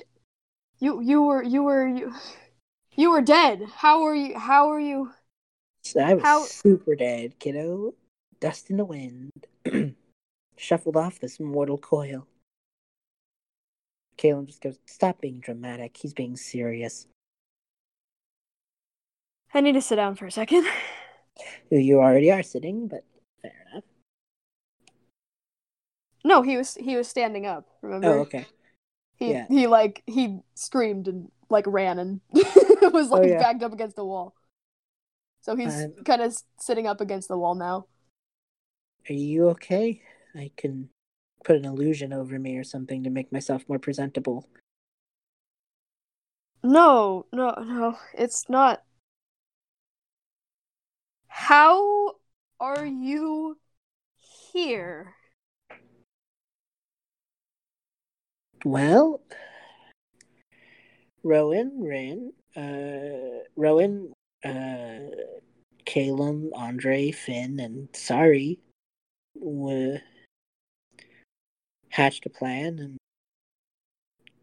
you you were you were you, you were dead. How are you? How are you? I was How- super dead, kiddo. Dust in the wind. Shuffled off this mortal coil. Calem just goes, Stop being dramatic. He's being serious. I need to sit down for a second. You already are sitting, but fair enough. No, he was he was standing up. Remember? Oh, okay. He yeah. he like he screamed and like ran and was like Oh, yeah. backed up against the wall. So he's Um, kind of sitting up against the wall now. Are you okay? I can put an illusion over me or something to make myself more presentable. No, no, no. It's not. How are you here? Well, Rowan, Rynn, uh, Rowan, uh, Calem, Andre, Finn, and Sari w- hatched a plan and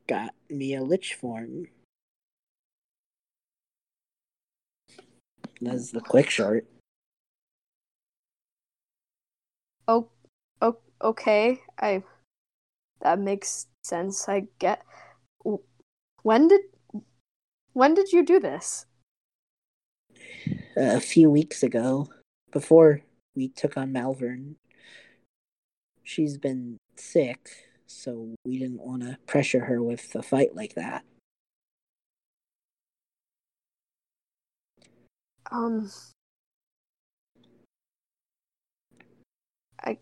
got me a lich form. That's the quick short. Oh, oh, okay. I. That makes sense. I get. When did. When did you do this? a few weeks ago, before we took on Malvern. She's been sick, so we didn't want to pressure her with a fight like that. Um. I.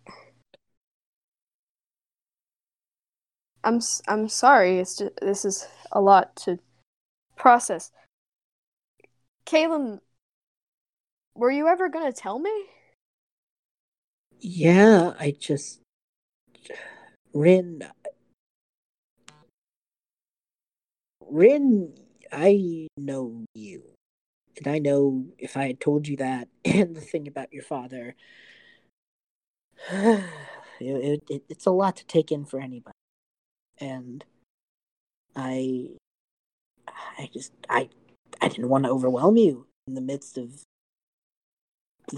I'm I'm sorry. It's just this is a lot to process. Calem, were you ever gonna tell me? Yeah, I just. Rynn. Rynn, I know you. And I know if I had told you that and the thing about your father, it, it, it's a lot to take in for anybody. And I. I just. I. I didn't want to overwhelm you in the midst of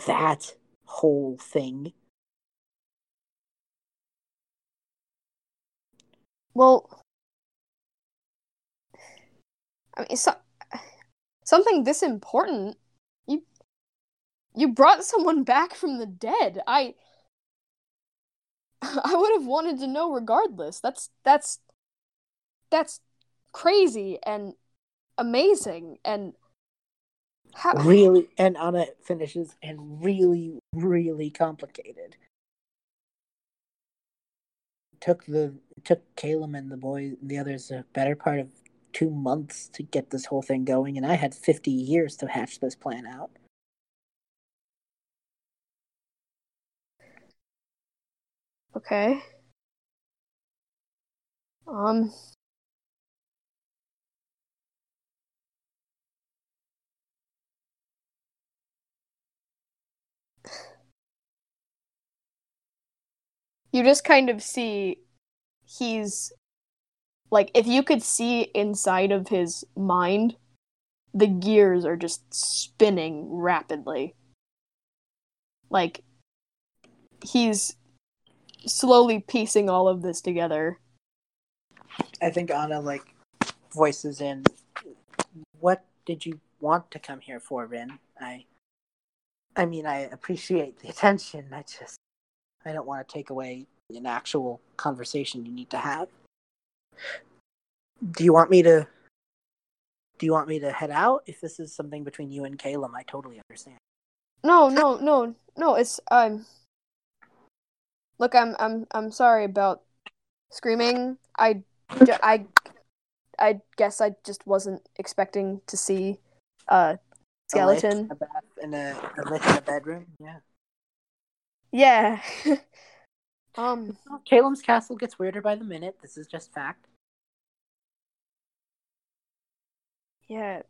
that whole thing. Well, I mean, so, something this important. You you brought someone back from the dead. I I would have wanted to know regardless. That's that's that's crazy and amazing and really and Anna finishes and really really complicated. Took the took Calem and the boy the others a better part of two months to get this whole thing going, and I had fifty years to hatch this plan out. Okay. Um. You just kind of see he's like if you could see inside of his mind, the gears are just spinning rapidly. Like he's slowly piecing all of this together. I think Anna like voices in. What did you want to come here for, Rynn? I. I mean, I appreciate the attention. I just, I don't want to take away an actual conversation you need to have. Do you want me to? Do you want me to head out? If this is something between you and Calem, I totally understand. No, no, no, no. It's um. Look, I'm I'm I'm sorry about screaming. I ju- I I guess I just wasn't expecting to see a A skeleton. a bath, and a, a in a bedroom. Yeah. Yeah. um. Calem's castle gets weirder by the minute. This is just fact. Yeah.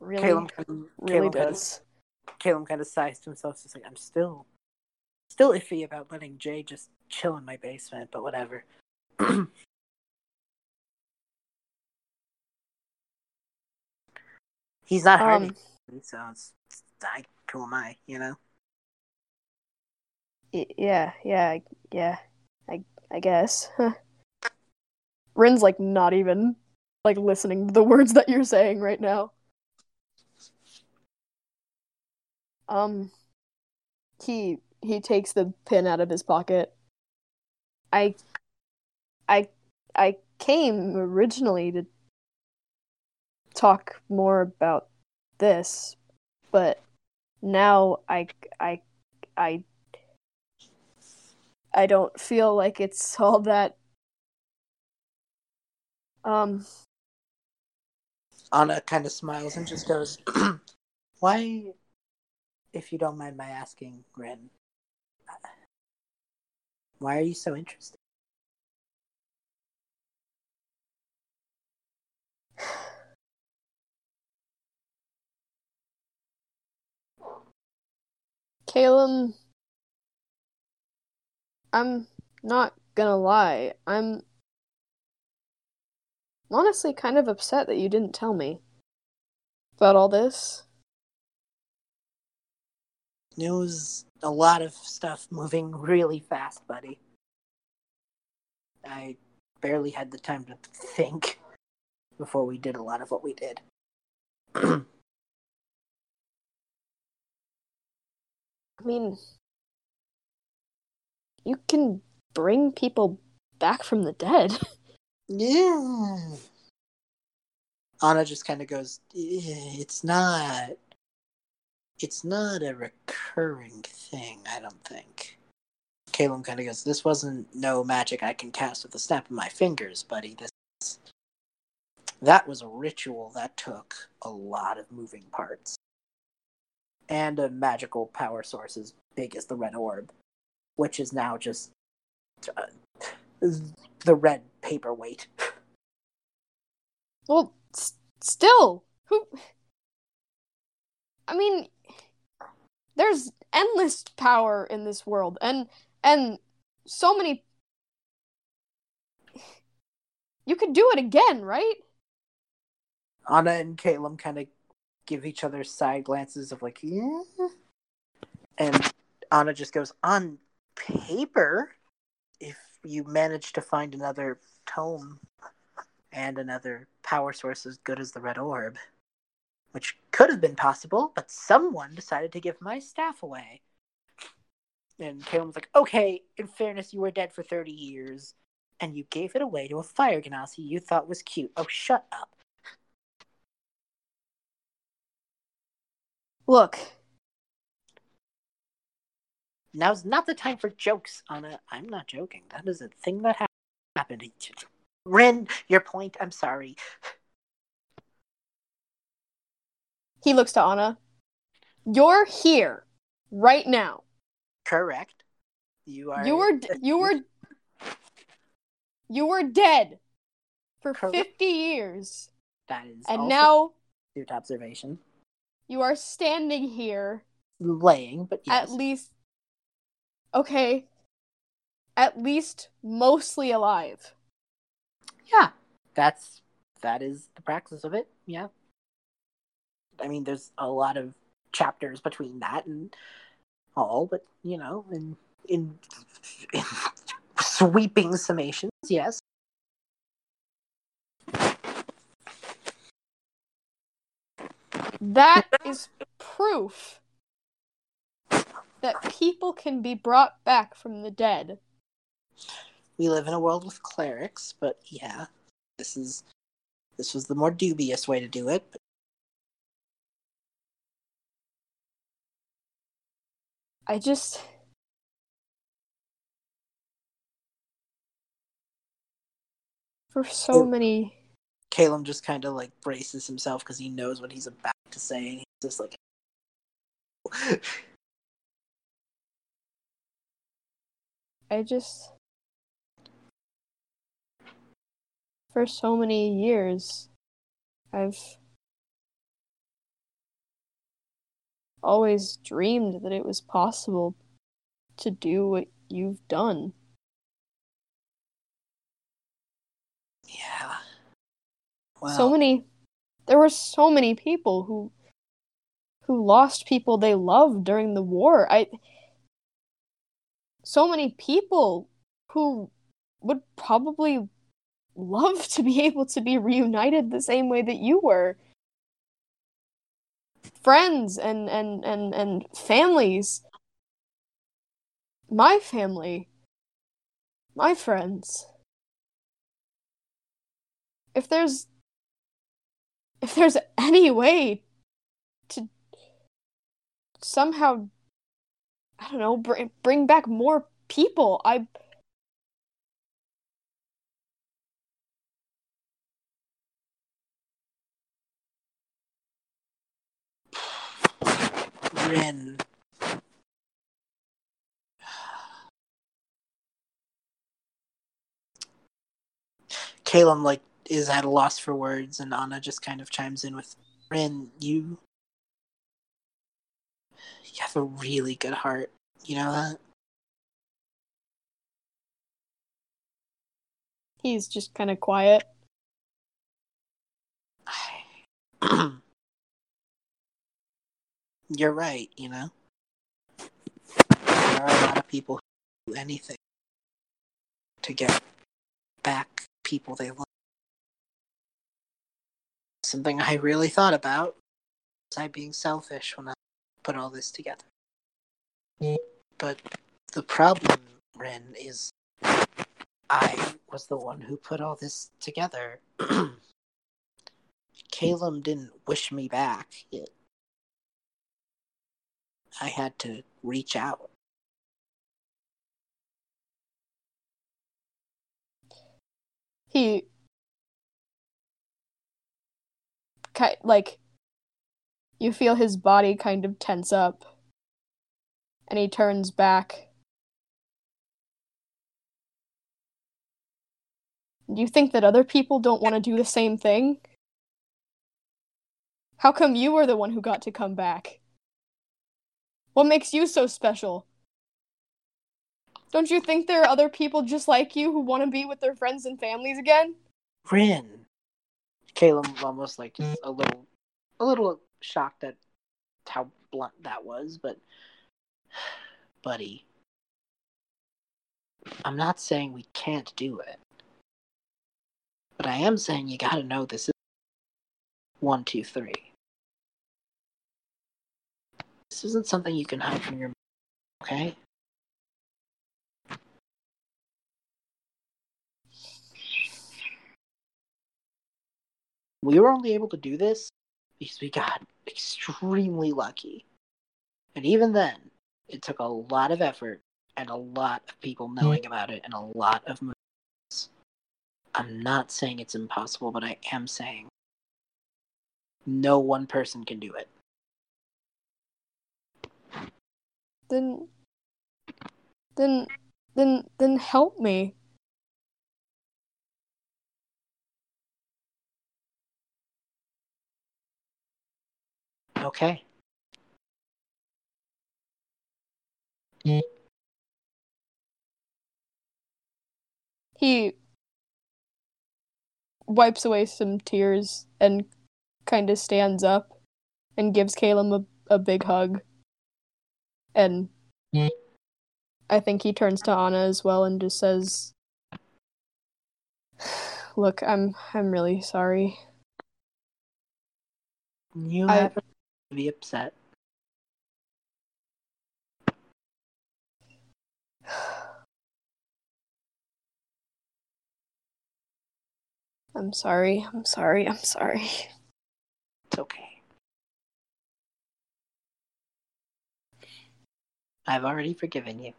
Really, Calem, kind of, really Calem, kind of, does. Calem kind of sighs to himself. Just like I'm still, still iffy about letting Jay just chill in my basement, but whatever. He's not hurting Um. me, so it's, I, who am I? You know. Yeah. Yeah. Yeah. I I guess. Rynn's like not even like listening to the words that you're saying right now. Um he he takes the pin out of his pocket. I I I came originally to talk more about this, but now I I I I don't feel like it's all that um Anna kind of smiles and just goes, "Why, if you don't mind my asking, Rynn, why are you so interested?" Calem I'm not gonna lie. I'm honestly kind of upset that you didn't tell me about all this. It was a lot of stuff moving really fast, buddy. I barely had the time to think before we did a lot of what we did. I mean, you can bring people back from the dead. Yeah. Anna just kind of goes, "Eh, it's not it's not a recurring thing, I don't think. Calem kind of goes, this wasn't no magic I can cast with a snap of my fingers, buddy. This that was a ritual that took a lot of moving parts. And a magical power source as big as the red orb, which is now just uh, the red paperweight. Well, s- still, who? I mean, there's endless power in this world, and and so many. You could do it again, right? Anna and Calem kind of give each other side glances of like, yeah. And Anna just goes, on paper, if you manage to find another tome and another power source as good as the red orb, which could have been possible, but someone decided to give my staff away. And Calem was like, okay, in fairness, you were dead for 30 years, and you gave it away to a fire genasi you thought was cute. Oh, shut up. Look, Now's not the time for jokes, Anna. I'm not joking. That is a thing that hap- happened. Rynn, your point. I'm sorry. He looks to Anna. You're here, right now. Correct. You are. You were d- you were you were dead for Correct. 50 years. That is. And now astute observation. you are standing here Laying, but yes. at least okay. At least mostly alive. Yeah, that's that is the practice of it. Yeah. I mean, there's a lot of chapters between that and all, but you know, in in, in sweeping summations, yes. That is proof that people can be brought back from the dead. We live in a world with clerics, but yeah, this is This was the more dubious way to do it. But I just. For so Yeah. many. Calem just kind of like braces himself because he knows what he's about to say, and he's just like, I just. For so many years, I've always dreamed that it was possible to do what you've done. "Yeah." Well, so many there were so many people who who lost people they loved during the war i so many people who would probably love to be able to be reunited the same way that you were friends and and and and families. My family. My friends. If there's if there's any way to somehow i don't know bring, bring back more people i Rynn. Calem like is at a loss for words, and Anna just kind of chimes in with, "Rynn, you, you have a really good heart. You know that." he's just kind of quiet You're right. You know, there are a lot of people who do anything to get back people they love. Something I really thought about was I being selfish when I put all this together. But the problem, Rynn, is I was the one who put all this together. Calem didn't wish me back. It, I had to reach out. he ki- like you feel his body kind of tense up and he turns back. Do you think that other people don't want to do the same thing? How come you were the one who got to come back what makes you so special don't you think there are other people just like you who want to be with their friends and families again Rynn. Calem was almost like just a little, a little shocked at how blunt that was, but, buddy, I'm not saying we can't do it, but I am saying you gotta know this is one, two, three. This isn't something you can hide from your, okay? we were only able to do this because we got extremely lucky. And even then, it took a lot of effort and a lot of people knowing about it and a lot of moves. I'm not saying it's impossible, but I am saying no one person can do it. Then then then then help me Okay. he wipes away some tears and kind of stands up and gives Calem a, a big hug. And mm. I think he turns to Anna as well and just says, "Look, I'm I'm really sorry. You I- have to be upset. I'm sorry. I'm sorry. I'm sorry. It's okay. I've already forgiven you.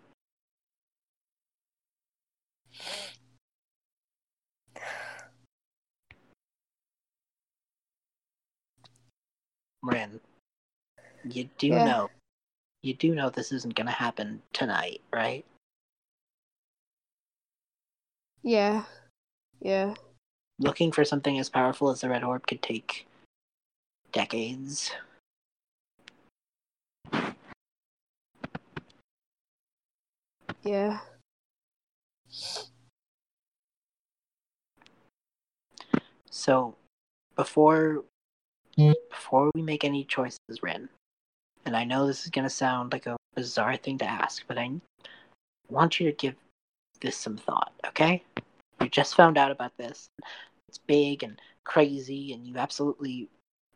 Rynn, you do Yeah. know, you do know this isn't gonna happen tonight, right? Yeah. Yeah. Looking for something as powerful as the red orb could take decades. Yeah. So, before before we make any choices, Rynn, and I know this is gonna sound like a bizarre thing to ask, but I want you to give this some thought, okay? You just found out about this. It's big and crazy, and you absolutely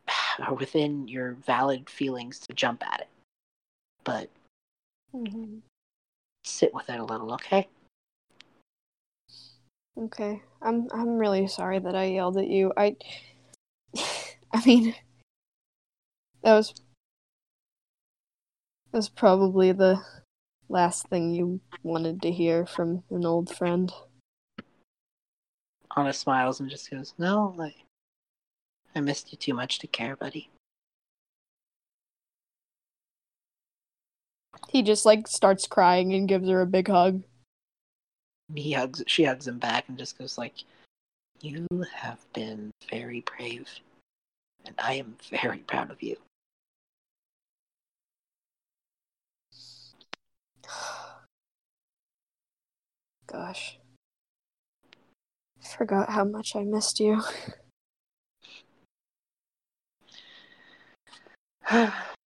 are within your valid feelings to jump at it. But hmm sit with it a little, okay? Okay. I'm I'm really sorry that I yelled at you. I I mean that was that was probably the last thing you wanted to hear from an old friend. Anna smiles and just goes, No, I, I missed you too much to care, buddy. He just like starts crying and gives her a big hug. he hugs she hugs him back and just goes like you have been very brave and i am very proud of you Gosh. Forgot how much I missed you.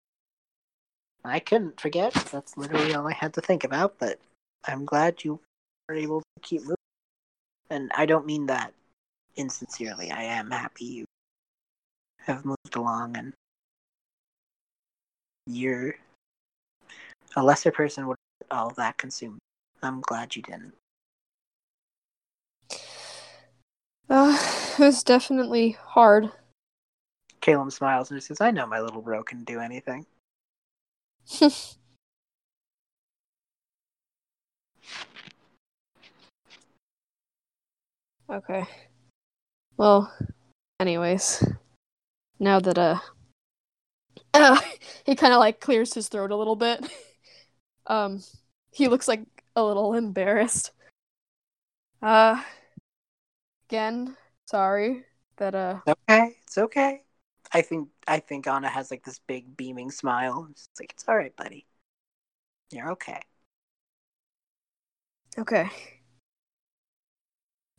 i couldn't forget. That's literally all i had to think about but i'm glad you were able to keep moving. And i don't mean that insincerely. I am happy you have moved along and you're a lesser person would all that consumed. I'm glad you didn't. Uh, it was definitely hard. Calem smiles and says, I know my little bro can do anything. okay. Well, anyways, now that uh, uh he kind of like clears his throat a little bit. Um, he looks like a little embarrassed. Uh, again, sorry that uh Okay, it's okay. I think I think Anna has like this big beaming smile. It's like it's all right, buddy. You're okay. Okay.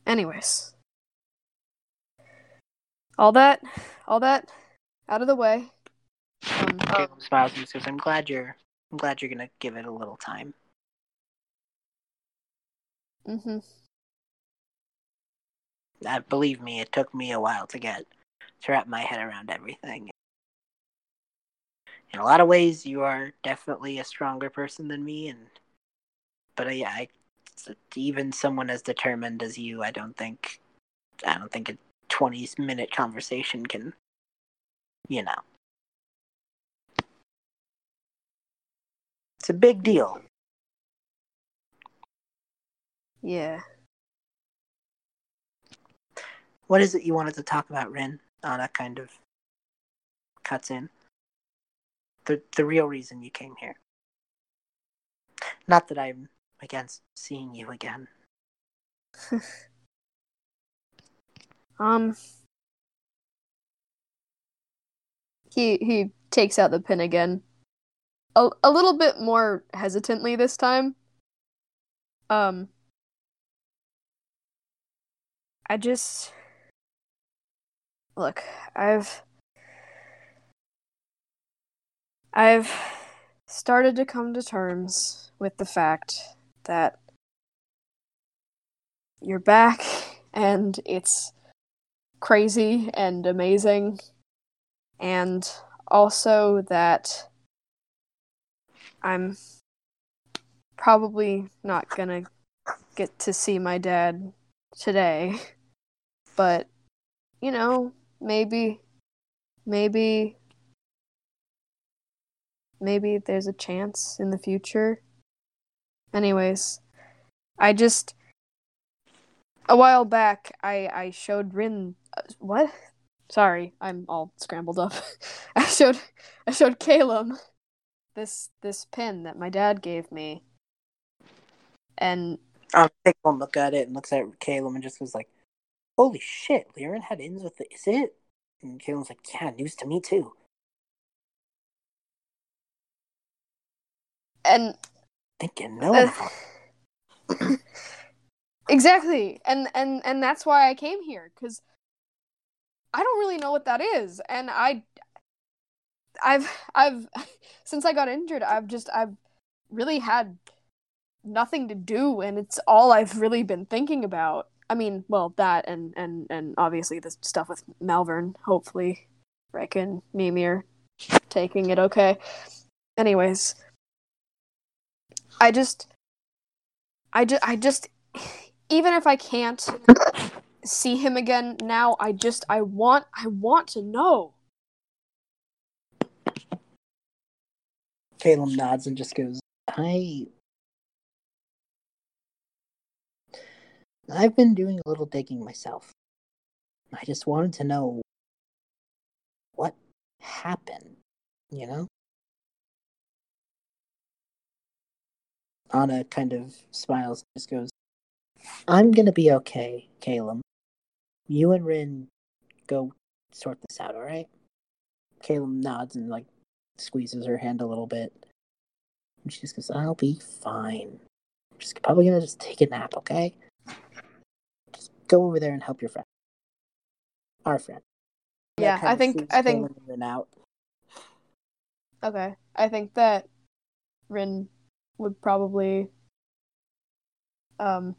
Anyways. All that all that out of the way. Um, Calem smiles and says, "I'm glad you're. I'm glad you're gonna give it a little time." mhm. Uh, believe me, it took me a while to get to wrap my head around everything. In a lot of ways, you are definitely a stronger person than me, and but uh, yeah, I, even someone as determined as you, I don't think, I don't think a twenty minute conversation can, you know, it's a big deal. Yeah. What is it you wanted to talk about, Rynn? Anna kind of cuts in. The the real reason you came here. Not that I'm against seeing you again. Um he he takes out the pin again. A a little bit more hesitantly this time. Um I just look, I've I've started to come to terms with the fact that you're back and it's crazy and amazing. And also that I'm probably not gonna get to see my dad today, but you know, maybe, maybe, maybe there's a chance in the future. Anyways, I just a while back I I showed Rynn uh, what? Sorry, I'm all scrambled up. I showed I showed Calem this this pin that my dad gave me. And Um, take one look at it and looks at Calem and just was like, "Holy shit, Liren had ins with it. Is it?" And Calem's like, "Yeah, news to me too." and Thinking no. Uh, exactly. And and and that's why I came here cuz I don't really know what that is and I I've I've since I got injured I've just I've really had nothing to do and it's all I've really been thinking about. I mean, well, that and and and obviously the stuff with Malvern. Hopefully, Rick and Mimi are taking it okay. Anyways, I just, I just, I just, even if I can't see him again now, I just, I want, I want to know. Calem nods and just goes, "I." I've been doing a little digging myself. I just wanted to know what happened, you know? Anna kind of smiles and just goes, I'm gonna be okay, Calem. You and Rynn go sort this out, alright? Calem nods and like squeezes her hand a little bit. And she just goes, I'll be fine. I'm just probably gonna just take a nap, okay? Go over there and help your friend. Our friend. Yeah, I think- I think- Rynn out. Okay, I think that Rynn would probably, um,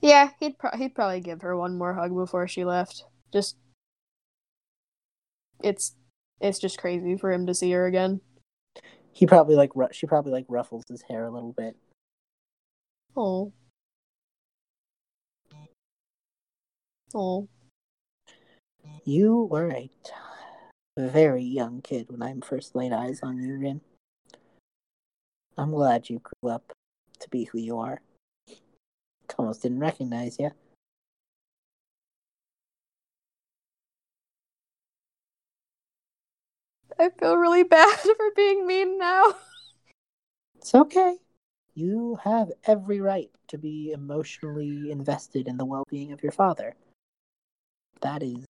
yeah, he'd pro- he'd probably give her one more hug before she left. Just, it's it's just crazy for him to see her again. He probably like ru- she probably like ruffles his hair a little bit. Oh, oh, You were a t- very young kid when I first laid eyes on you, Rynn. I'm glad you grew up to be who you are. Almost didn't recognize you. I feel really bad for being mean now. It's okay. You have every right to be emotionally invested in the well being of your father. That is.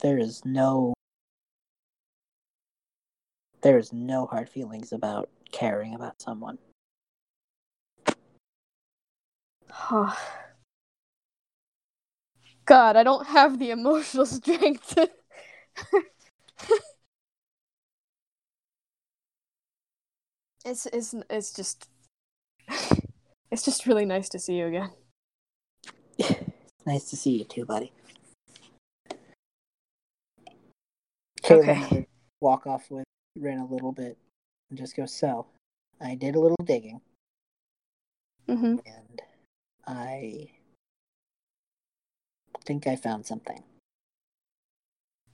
There is no. There is no hard feelings about caring about someone. God, I don't have the emotional strength. it's it's it's just it's just really nice to see you again. Nice to see you too, buddy. Calem Okay. walk off with Rynn a little bit and just go, So, I did a little digging hmm and I think I found something.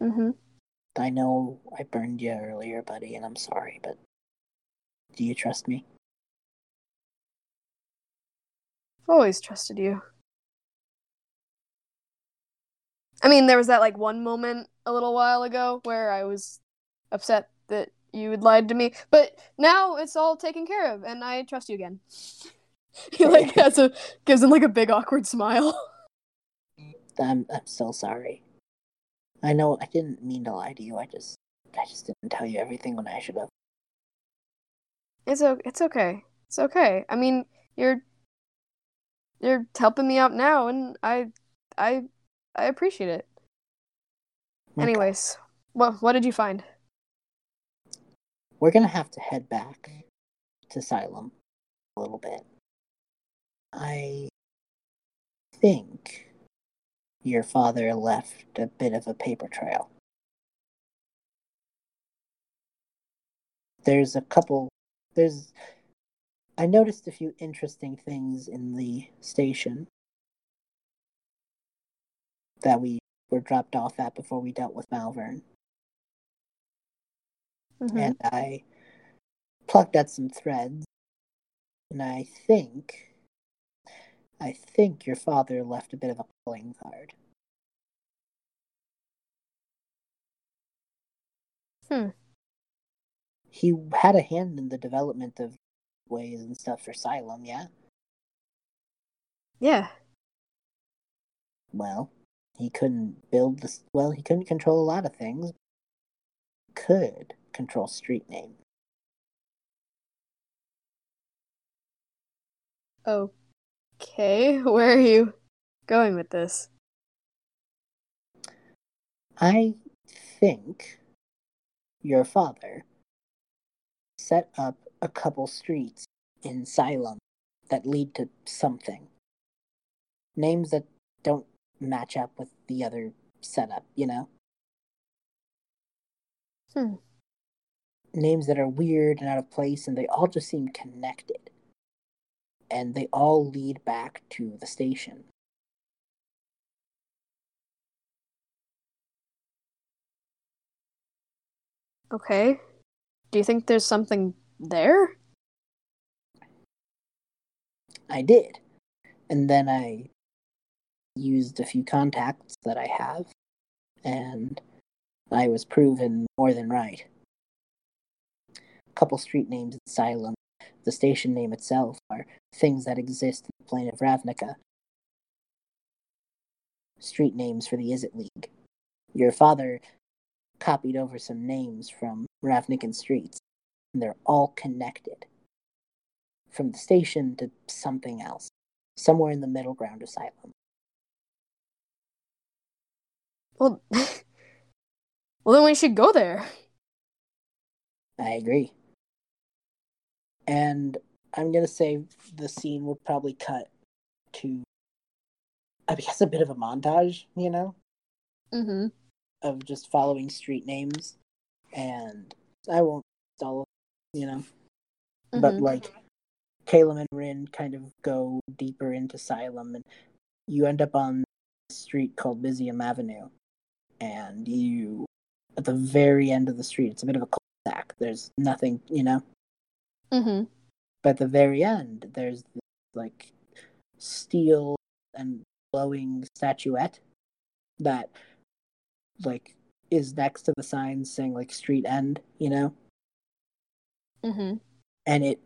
hmm I know I burned you earlier, buddy, and I'm sorry, but do you trust me? I've Always trusted you. I mean, there was that like one moment a little while ago where I was upset that you had lied to me, but now it's all taken care of, and I trust you again. he like has a gives him like a big awkward smile. I'm I'm so sorry. I know I didn't mean to lie to you. I just I just didn't tell you everything when I should have. It's o- it's okay. It's okay. I mean, you're you're helping me out now, and I I I appreciate it. Okay. Anyways, what what did you find? We're gonna have to head back to Xylem a little bit. I think your father left a bit of a paper trail. There's a couple there's I noticed a few interesting things in the station. That we were dropped off at before we dealt with Malvern. Mhm. And I plucked at some threads, and I think, I think your father left a bit of a calling card. Hmm. He had a hand in the development of ways and stuff for Xylem, yeah? Yeah. Well, he couldn't build this. Well, he couldn't control a lot of things. Could control street name. Okay. Where are you going with this? I think your father set up a couple streets in Xylem that lead to something. Names that don't match up with the other setup, you know? Hmm. Names that are weird and out of place, and they all just seem connected. And they all lead back to the station. Okay. Do you think there's something there? I did. And then I used a few contacts that I have, and I was proven more than right. A couple street names in Xylem, the station name itself, are things that exist in the plane of Ravnica. Street names for the Izzet League. Your father copied over some names from Ravnican streets, and they're all connected from the station to something else, somewhere in the middle ground Xylem. Well, well, then we should go there. I agree. And I'm gonna say the scene will probably cut to, I guess, a bit of a montage, you know, Mm-hmm. of just following street names, and I won't all, you know, but Mhm. like, Calem and Rynn kind of go deeper into Xylem, and you end up on a street called Byzium Avenue, and you, at the very end of the street, it's a bit of a cul-de-sac. There's nothing, you know. Mm-hmm. But at the very end, there's this, like steel and glowing statuette that like is next to the sign saying like street end, you know, Mm-hmm. and it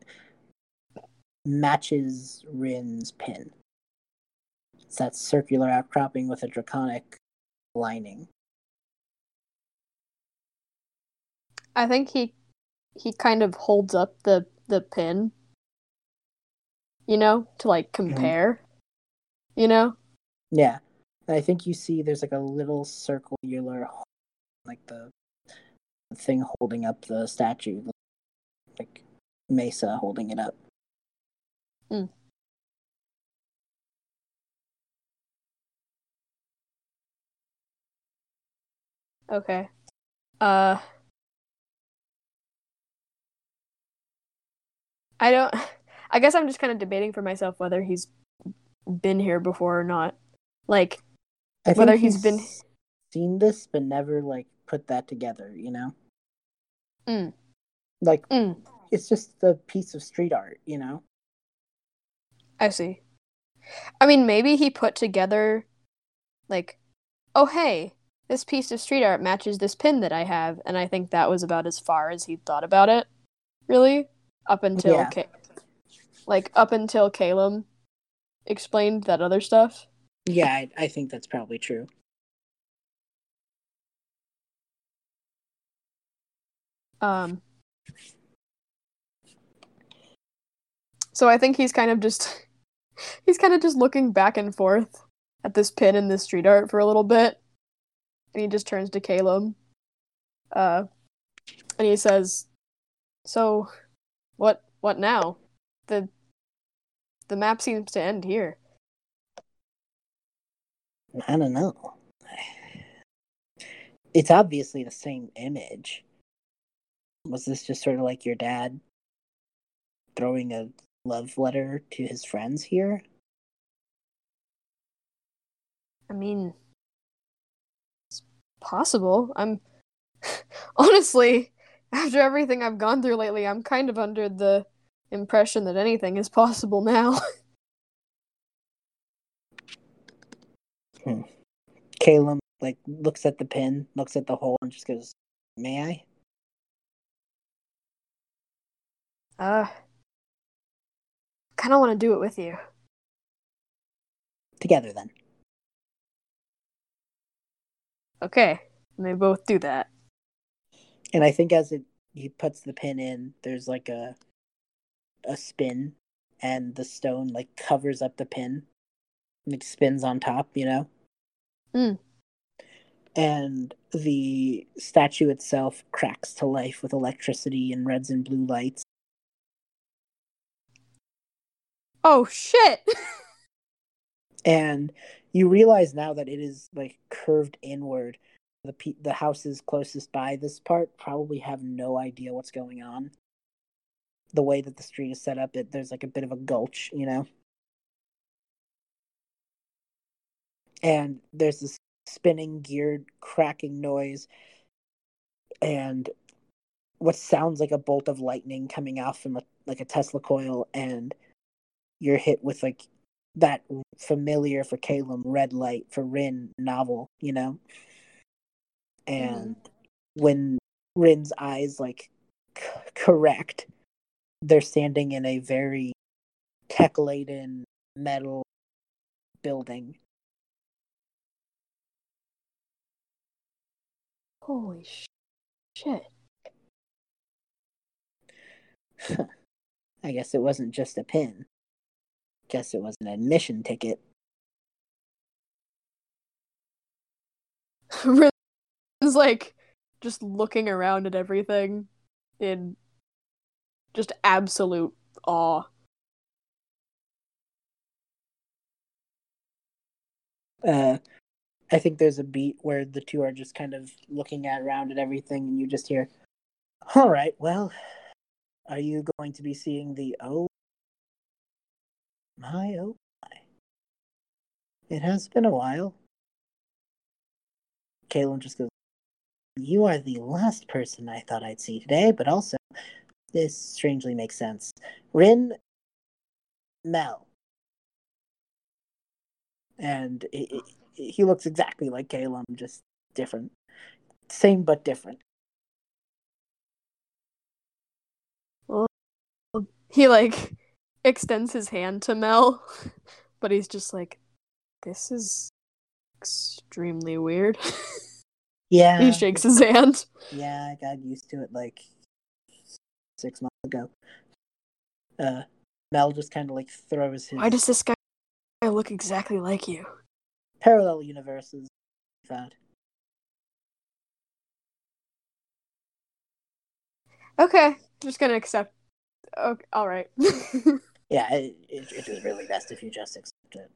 matches Rynn's pin. It's that circular outcropping with a draconic lining. I think he he kind of holds up the the pin. You know, to like compare. You know? Yeah. And I think you see there's like a little circular like the, the thing holding up the statue like Mesa holding it up. Hmm. Okay. Uh I don't I guess I'm just kind of debating for myself whether he's been here before or not. Like I think Whether he's been- seen this but never like put that together, you know? Mm. Like mm, it's just a piece of street art, you know? I see. I mean, maybe he put together, like, oh, hey, this piece of street art matches this pin that I have, and I think that was about as far as he thought about it, really, up until, Yeah. Like, up until Calem explained that other stuff. Yeah, I, I think that's probably true. Um, so I think he's kind of just, he's kind of just looking back and forth at this pin and this street art for a little bit, and he just turns to Calem, uh, and he says, "So, what? What now? the The map seems to end here." I don't know. It's obviously the same image. Was this just sort of like your dad throwing a love letter to his friends here? I mean, it's possible. I'm honestly, after everything I've gone through lately, I'm kind of under the impression that anything is possible now. hmm. Calem like looks at the pin, looks at the hole, and just goes, "May I?" Uh, kind of want to do it with you. Together, then. Okay, and they both do that. And I think as it he puts the pin in, there's like a a spin, and the stone like covers up the pin, and it spins on top. You know. Hmm. And the statue itself cracks to life with electricity and reds and blue lights. Oh shit! and you realize now that it is like curved inward. The pe- the houses closest by this part probably have no idea what's going on. The way that the street is set up, it there's like a bit of a gulch, you know. And there's this spinning geared cracking noise and what sounds like a bolt of lightning coming out from a, like a Tesla coil and you're hit with like that familiar for Calem red light for Rynn novel, you know? And mm. when Rynn's eyes like c- correct, they're standing in a very tech laden metal building. Holy shit. I guess it wasn't just a pin. Guess it was an admission ticket. Rynn's like just looking around at everything in just absolute awe. Uh, I think there's a beat where the two are just kind of looking at around at everything, and you just hear, "All right, well, are you going to be seeing the O my oh my. It has been a while. Calem just goes, You are the last person I thought I'd see today, but also, this strangely makes sense. Rynn Mel. And he, he looks exactly like Calem, just different. Same but different. He like extends his hand to Mel, but he's just like, this is extremely weird. Yeah. he shakes his hand. Yeah, I got used to it like six months ago. Uh, Mel just kind of like throws his. Why does this guy look exactly like you? Parallel universes. Found. Okay, just gonna accept. Okay, all right. yeah, it, it, it, was really best if you just accept it.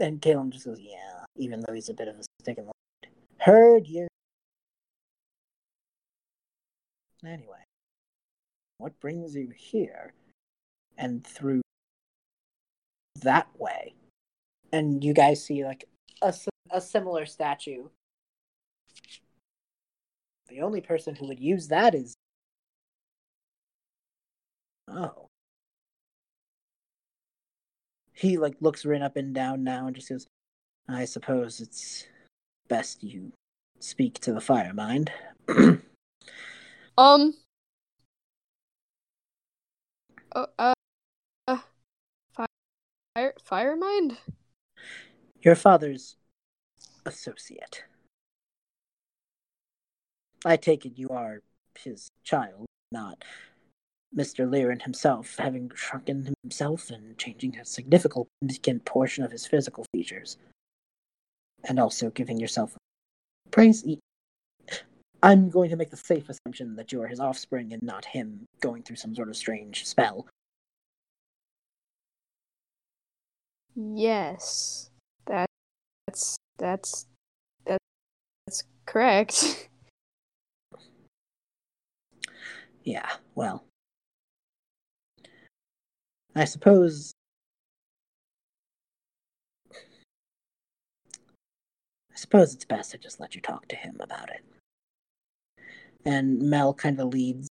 And Calem just goes, yeah, even though he's a bit of a stick in the. Heard you. Anyway, what brings you here and through that way? And you guys see like a, a similar statue. The only person who would use that is. Oh he like looks Rynn up and down now and just goes, I suppose it's best you speak to the fire mind. um uh, uh, uh fire fire mind? Your father's associate. I take it you are his child, not Mr. Lyran himself, having shrunken himself and changing a significant portion of his physical features. And also giving yourself praise. I'm going to make the safe assumption that you are his offspring and not him going through some sort of strange spell. Yes. That, that's that's that's correct. yeah, well, I suppose. I suppose it's best to just let you talk to him about it. And Mel kind of leads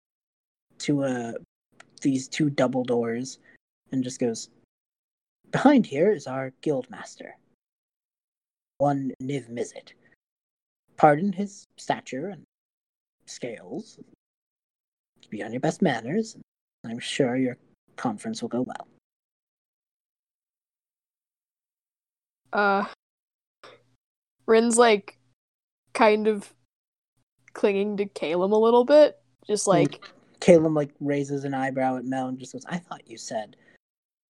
to a these two double doors and just goes, Behind here is our guild master, one Niv Mizzet. Pardon his stature and scales. Be on your best manners, I'm sure your conference will go well. Uh, Rynn's like kind of clinging to Calem a little bit, just mm. like Calem like raises an eyebrow at Mel and just goes, "I thought you said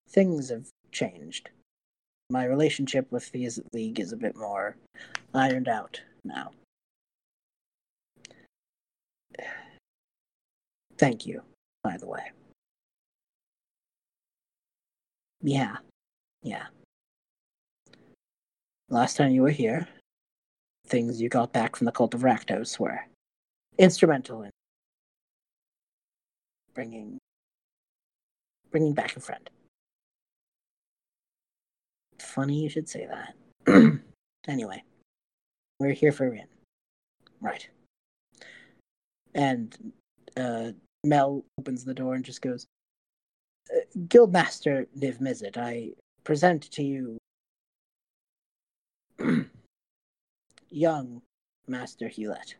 things have changed. My relationship with the league is a bit more ironed out now." Thank you, by the way. Yeah, yeah. Last time you were here, things you got back from the cult of Rakdos were instrumental in bringing bringing back a friend. Funny you should say that. anyway, we're here for Rynn. Right. And uh, Mel opens the door and just goes, uh, Guildmaster Niv Mizzet, I present to you young Master Hewlett.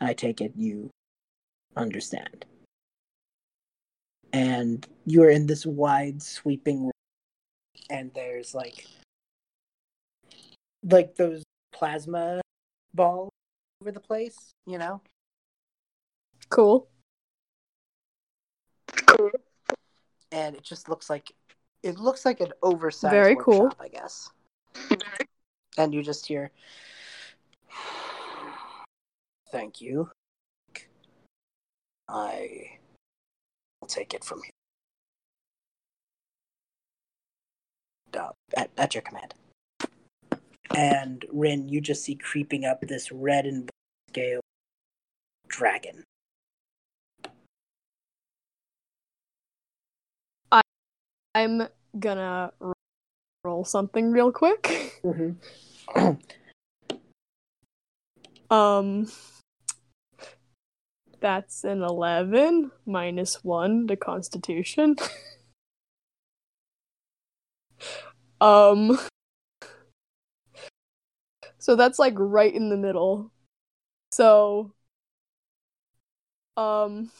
I take it you understand. And you're in this wide sweeping room, and there's like like those plasma balls over the place, you know? cool. Cool. And it just looks like it looks like an oversized Very workshop, cool. I guess. And you just hear Thank you. I will take it from here. At, at your command. And Rynn, you just see creeping up this red and blue scale dragon. I'm gonna roll something real quick. Mm-hmm. Um, that's an 11 minus 1 to Constitution. um, so that's like right in the middle. So, um,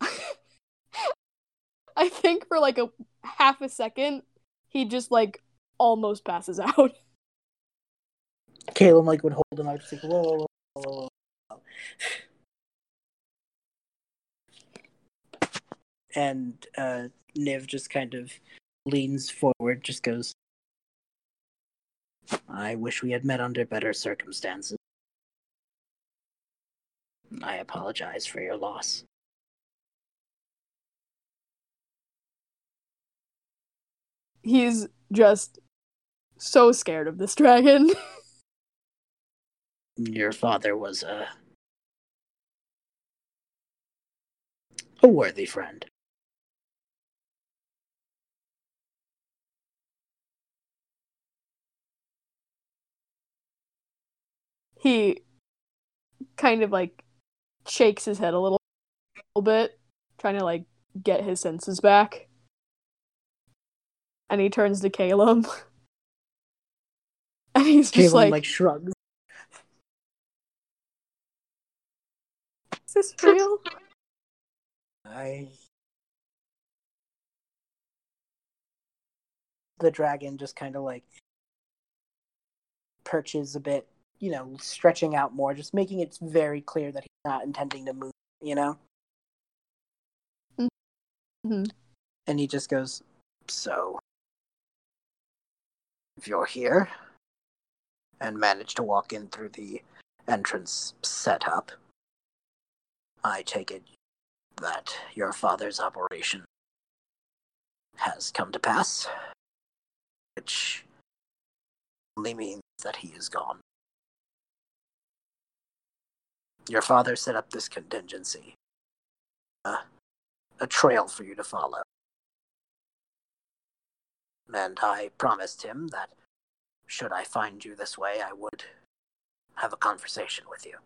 I think for like a half a second, he just like almost passes out. Calem like would hold him out, just like whoa, whoa, whoa, whoa. And uh, Niv just kind of leans forward, just goes, "I wish we had met under better circumstances. I apologize for your loss." He's just so scared of this dragon. Your father was a a worthy friend. he kind of like shakes his head a little, little bit, trying to like get his senses back. And he turns to Calem. And he's just like, like shrugs. Is this real? I. The dragon just kind of like perches a bit, you know, stretching out more, just making it very clear that he's not intending to move, you know? Mhm. And he just goes, So, if you're here and manage to walk in through the entrance setup, I take it that your father's operation has come to pass, which only means that he is gone. Your father set up this contingency, uh, a trail for you to follow. And I promised him that should I find you this way, I would have a conversation with you.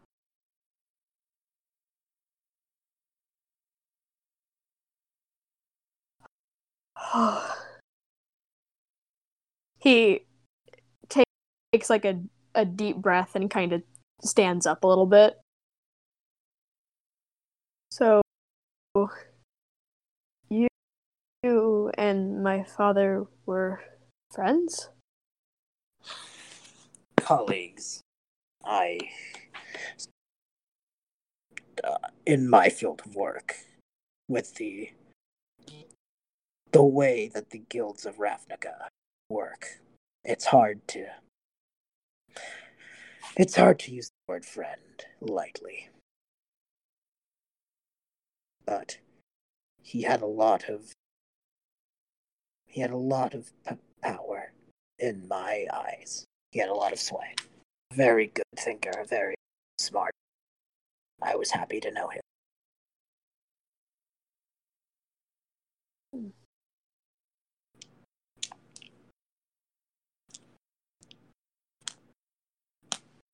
he takes like a, a deep breath and kind of stands up a little bit. So you and my father were friends? Colleagues. I uh, in my field of work with the the way that the guilds of Ravnica work. It's hard to it's hard to use the word friend lightly. But he had a lot of he had a lot of p- power in my eyes. He had a lot of sway. Very good thinker, very smart. I was happy to know him.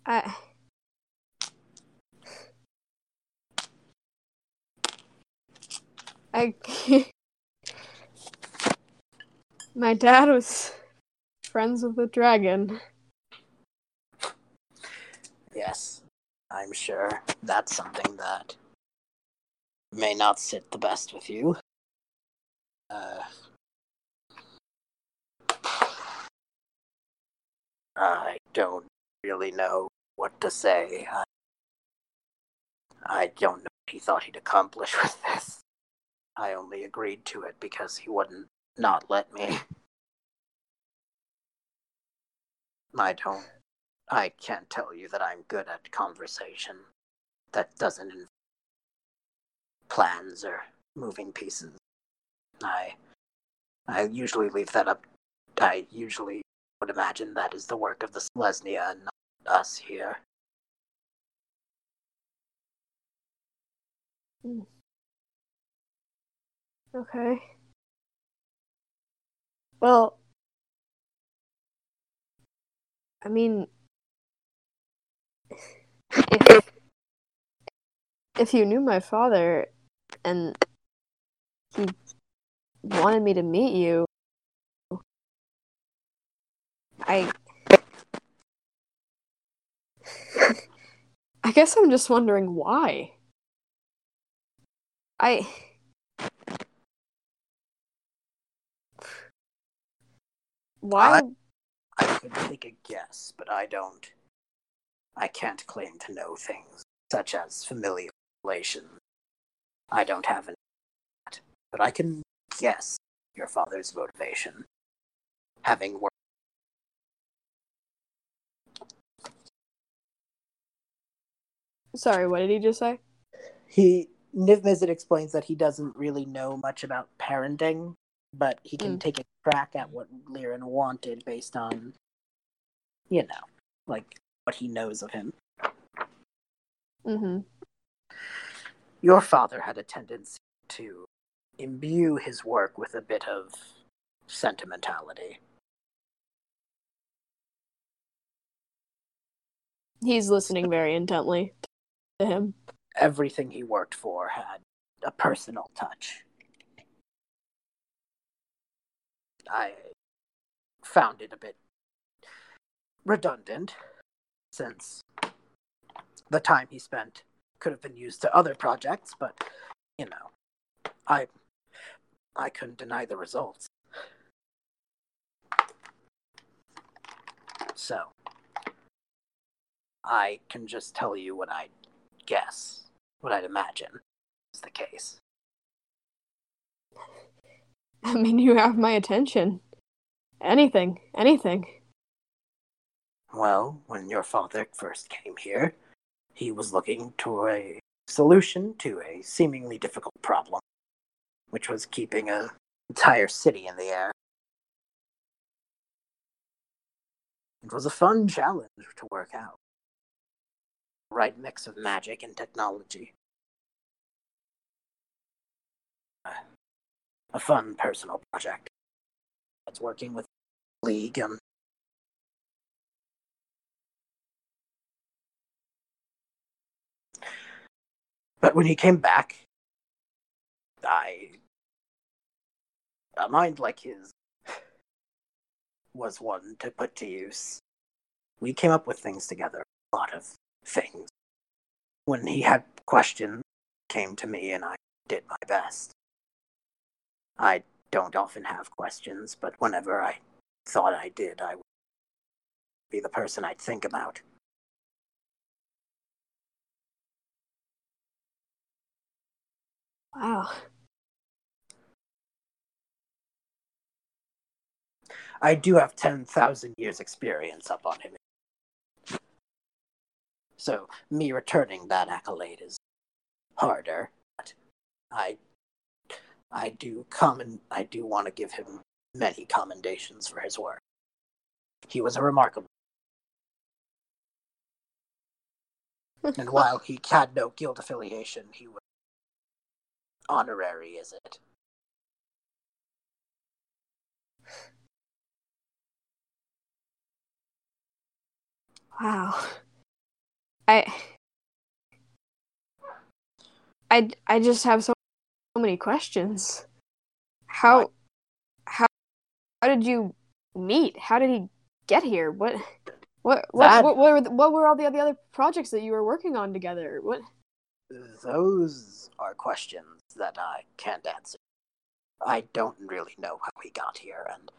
I I My dad was friends with the dragon. Yes, I'm sure that's something that may not sit the best with you. Uh, I don't really know what to say. I, I don't know what he thought he'd accomplish with this. I only agreed to it because he wouldn't not let me. I don't. I can't tell you that I'm good at conversation. That doesn't involve plans or moving pieces. I. I usually leave that up. I usually would imagine that is the work of the Selesnya and not us here. Hmm. Okay. Well, I mean, if if you knew my father and he wanted me to meet you, I I guess I'm just wondering why. I why I could take a guess, but I don't. I can't claim to know things such as familial relations. I don't have any that, but I can guess your father's motivation. Having worked. Sorry, what did he just say? He Niv Mizzet explains that he doesn't really know much about parenting, but he can Mm. take a crack at what Liren wanted based on, you know, like what he knows of him. Mm-hmm. Your father had a tendency to imbue his work with a bit of sentimentality. He's listening very intently to him. Everything he worked for had a personal touch. I found it a bit redundant since the time he spent could have been used to other projects, but you know, I I couldn't deny the results. So, I can just tell you what I guess, what I'd imagine is the case. I mean, you have my attention. Anything, anything. Well, when your father first came here, he was looking to a solution to a seemingly difficult problem, which was keeping an entire city in the air. It was a fun challenge to work out. Right mix of magic and technology. a fun personal project. It's working with League and But when he came back, I. A mind like his was one to put to use. We came up with things together, a lot of things. When he had questions, came to me and I did my best. I don't often have questions, but whenever I thought I did, I would be the person I'd think about. Wow. I do have 10,000 years experience up on him. So me returning that accolade is harder, but I I do comment I do want to give him many commendations for his work. He was a remarkable and while he had no guild affiliation, he was honorary, is it? Wow. I I I just have so many questions. How how how did you meet? How did he get here? What what what That- what, what, were the, what were all the other other projects that you were working on together? What Those are questions that I can't answer. I don't really know how he got here, and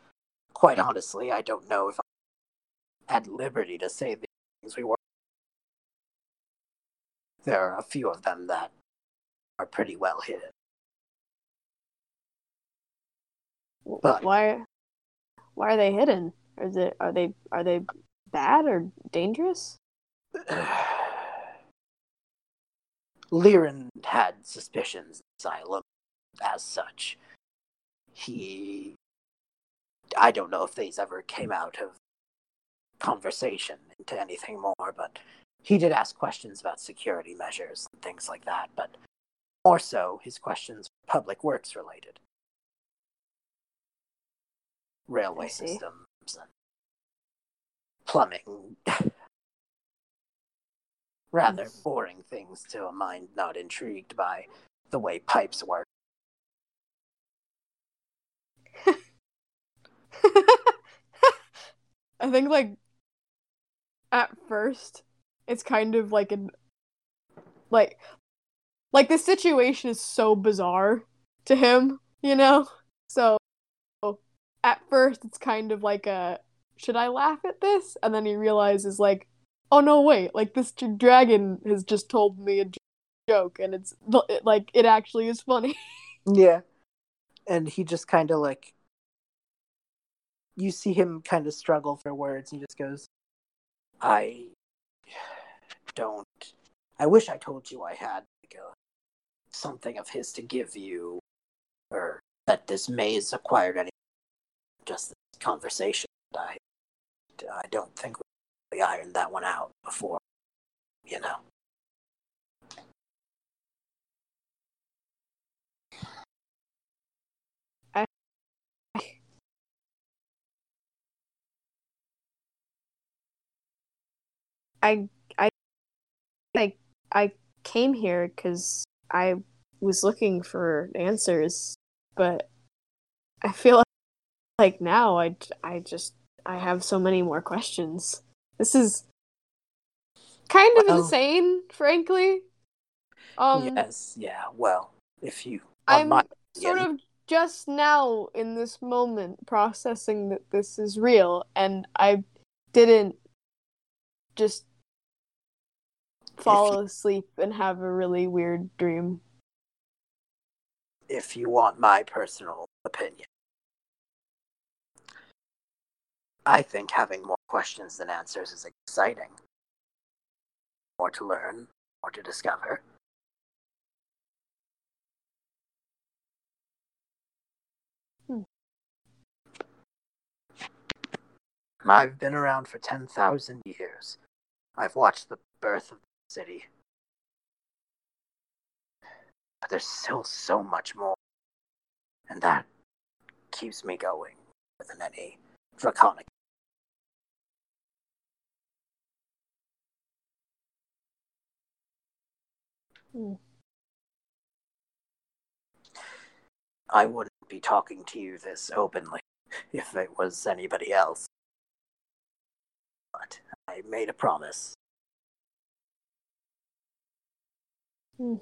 quite honestly, I don't know if I'm at liberty to say the things we were. There are a few of them that are pretty well hidden. But- why why are they hidden? Is it are they are they bad or dangerous? Liren had suspicions Xylem as such. He. I don't know if these ever came out of conversation into anything more, but he did ask questions about security measures and things like that, but more so, his questions were public works related. Railway systems and plumbing. Rather Yes. boring things to a mind not intrigued by the way pipes work. I think like at first it's kind of like an like like the situation is so bizarre to him, you know? So at first it's kind of like a should I laugh at this? And then he realizes like oh no wait, like this dragon has just told me a joke and it's it, like it actually is funny. Yeah. And he just kind of like. You see him kind of struggle for words. He just goes, I don't. I wish I told you I had like a, something of his to give you, or that this maze acquired any. Just this conversation. I, I don't think we ironed that one out before, you know. I I like I came here because I was looking for answers, but I feel like now I I just I have so many more questions. This is kind of insane, frankly. Um, yes, yeah, well, if you. I'm my sort opinion- of just now in this moment processing that this is real and I didn't just fall asleep and have a really weird dream. if you want my personal opinion. I think having more questions than answers is exciting. More to learn, more to discover. Hmm. I've been around for 10,000 years. I've watched the birth of the city. But there's still so much more. And that keeps me going more than any draconic hmm. I wouldn't be talking to you this openly if it was anybody else. But I made a promise. Hmm.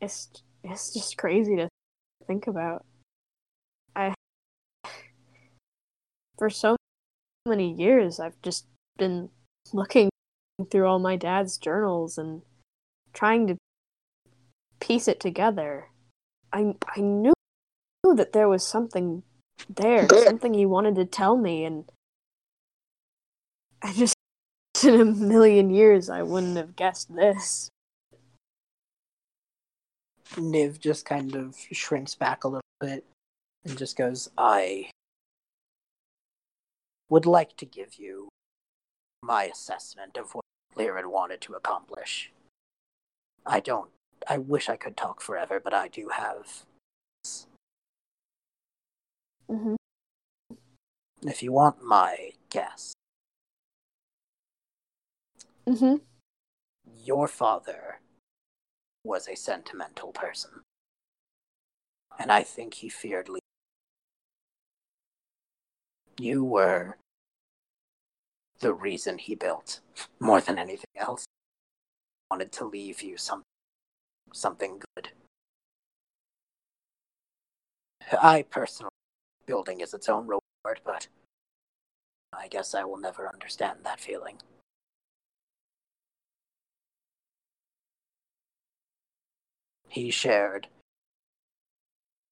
It's it's just crazy to think about. For so many years I've just been looking through all my dad's journals and trying to piece it together. I I knew that there was something there, something he wanted to tell me and I just in a million years I wouldn't have guessed this. Niv just kind of shrinks back a little bit and just goes, I would like to give you my assessment of what Lyran wanted to accomplish. I don't, I wish I could talk forever, but I do have. Mm-hmm. If you want my guess, Mm-hmm. your father was a sentimental person. And I think he feared Lee. You were the reason he built, more than anything else. Wanted to leave you some, something good. I personally, building is its own reward, but I guess I will never understand that feeling. he shared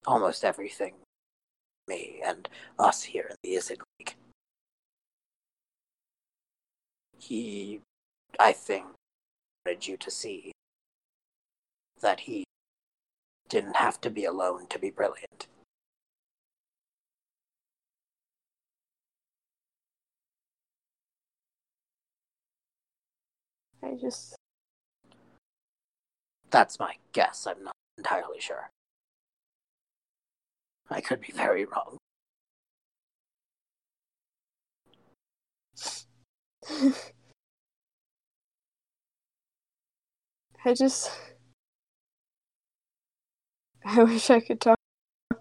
almost everything me and us here in the Izzet League. He, I think, wanted you to see that he didn't have to be alone to be brilliant. I just That's my guess. I'm not entirely sure. I could be very wrong. I just I wish I could talk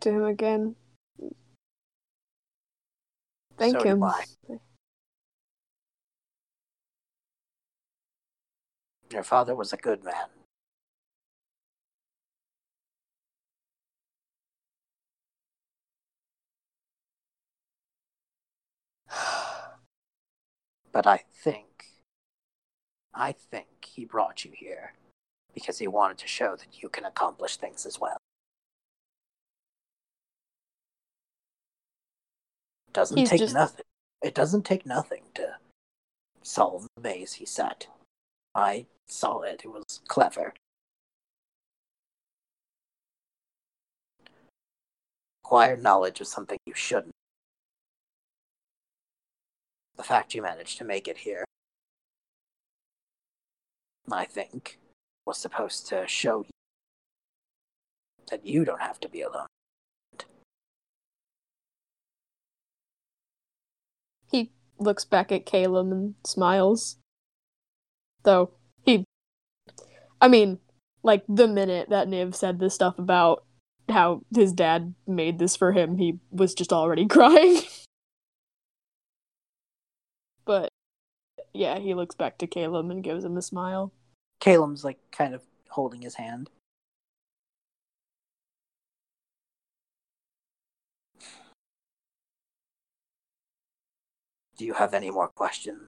to him again. Thank So him. Your father was a good man. But I think, I think he brought you here because he wanted to show that you can accomplish things as well. Doesn't He's take just- nothing. It doesn't take nothing to solve the maze he set. I saw it. It was clever. Acquire knowledge of something you shouldn't. The fact you managed to make it here, I think, was supposed to show you that you don't have to be alone. He looks back at Calem and smiles. Though he I mean, like the minute that Niv said this stuff about how his dad made this for him, he was just already crying. But yeah, he looks back to Calem and gives him a smile. Calem's like kind of holding his hand. Do you have any more questions?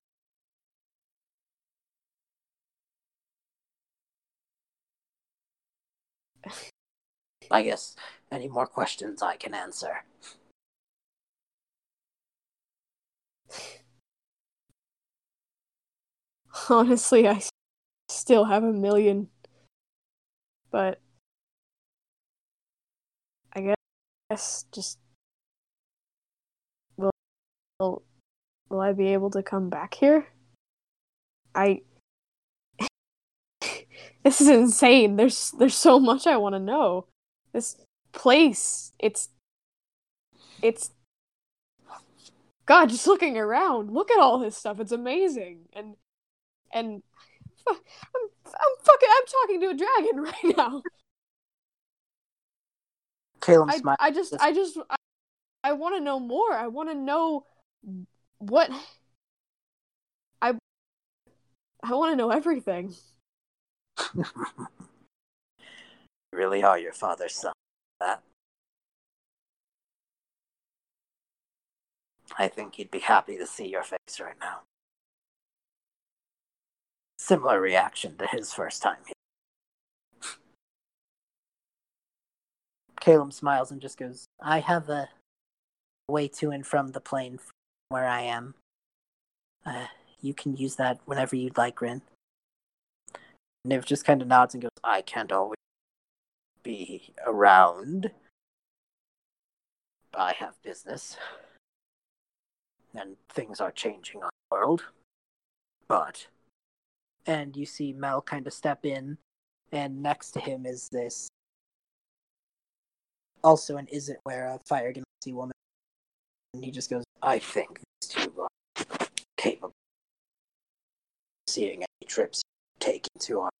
I guess any more questions I can answer. Honestly, I still have a million. But I guess, just will, will will I be able to come back here? I This is insane. There's there's so much I want to know. This place, it's it's God, just looking around, look at all this stuff. It's amazing. And and I'm, I'm fucking. I'm talking to a dragon right now. Calem I. I just, I just, I, I want to know more. I want to know what. I, I want to know everything. really are your father's son. That. I think he'd be happy to see your face right now. Similar reaction to his first time. Calem smiles and just goes, I have a way to and from the plane from where I am. Uh, you can use that whenever you'd like, Rynn. Niv just kind of nods and goes, I can't always be around. I have business. And things are changing on the world. But. And you see Mel kind of step in, and next to him is this. Also, an isn't where a fire genasi woman. And he just goes, I think these two are capable of seeing any trips you take into our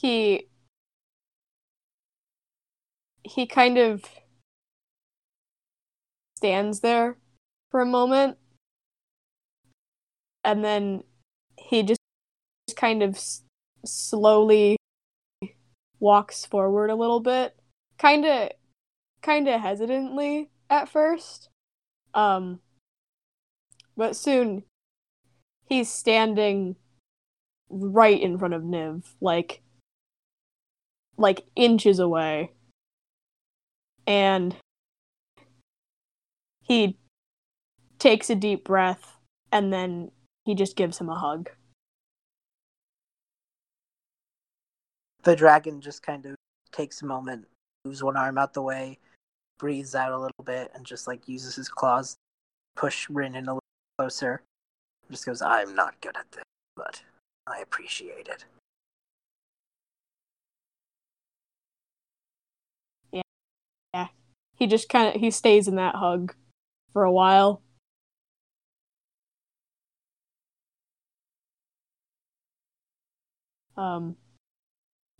He. He kind of stands there for a moment. And then he just kind of s- slowly walks forward a little bit. Kind of kind of hesitantly at first. Um but soon he's standing right in front of Niv like like inches away and he takes a deep breath and then he just gives him a hug. The dragon just kind of takes a moment, moves one arm out the way, breathes out a little bit, and just like uses his claws, to push Rynn in a little closer. Just goes, I'm not good at this, but I appreciate it. Yeah. He just kind of he stays in that hug for a while. Um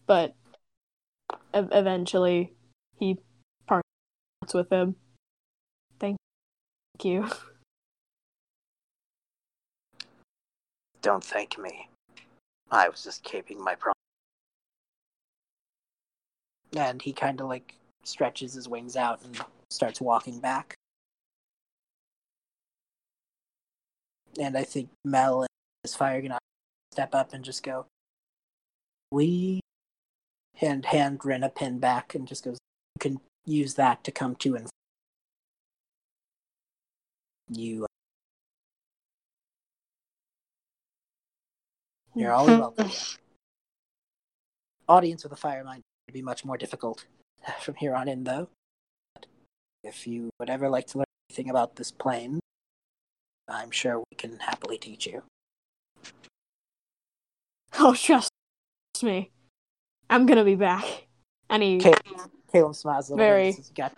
but ev- eventually he parts with him. Thank you. Don't thank me. I was just keeping my promise. And he kind of like stretches his wings out and starts walking back. And I think Mel and his fire gonna step up and just go, "We," and hand Rynn a pin back and just goes, "You can use that to come to and you. You're always welcome." Audience with a fire mind would be much more difficult from here on in, though. If you would ever like to learn anything about this plane, I'm sure we can happily teach you. Oh, trust me. I'm gonna be back. And he Calem, Calem smiles a little Very. bit says, got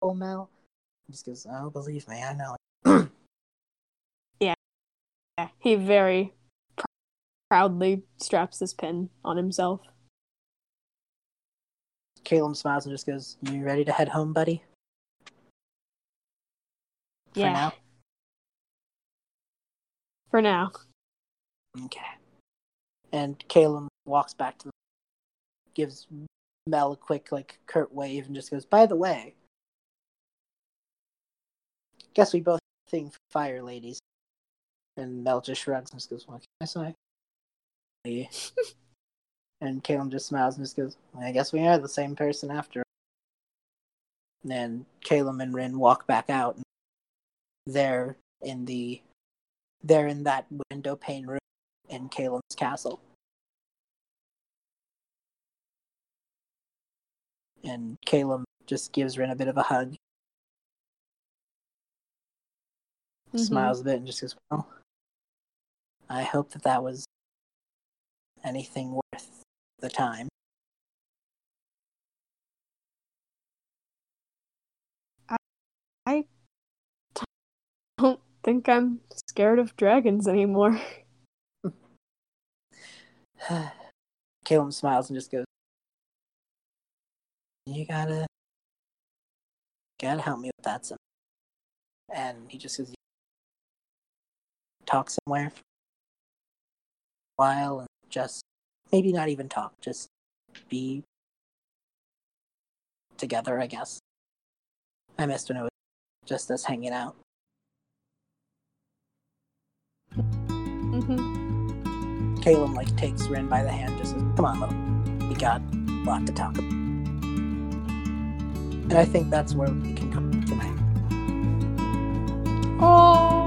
oh Mel? He just goes, Oh, believe me, I know. yeah, he very pr- proudly straps this pin on himself. Calem smiles and just goes, You ready to head home, buddy? For yeah. now? For now. Okay. And Calem walks back to the gives Mel a quick, like, curt wave and just goes, By the way, guess we both think fire ladies. And Mel just shrugs and just goes, What can I say? And Calem just smiles and just goes, I guess we are the same person after. all." And Calem and Rynn walk back out. And they're in the they're in that window pane room in Calem's castle. And Calem just gives Rynn a bit of a hug, Mhm. smiles a bit, and just goes, Well, I hope that that was anything worth the time. I, don't think I'm scared of dragons anymore. Calem smiles and just goes, "You gotta, gotta help me with that." Some, and he just says, "Talk somewhere for a while and just maybe not even talk, just be together, I guess. I missed when it was just us hanging out. hmm Calem like takes Rynn by the hand, just says, "Come on, little, we got a lot to talk about." And I think that's where we can come tonight. Oh,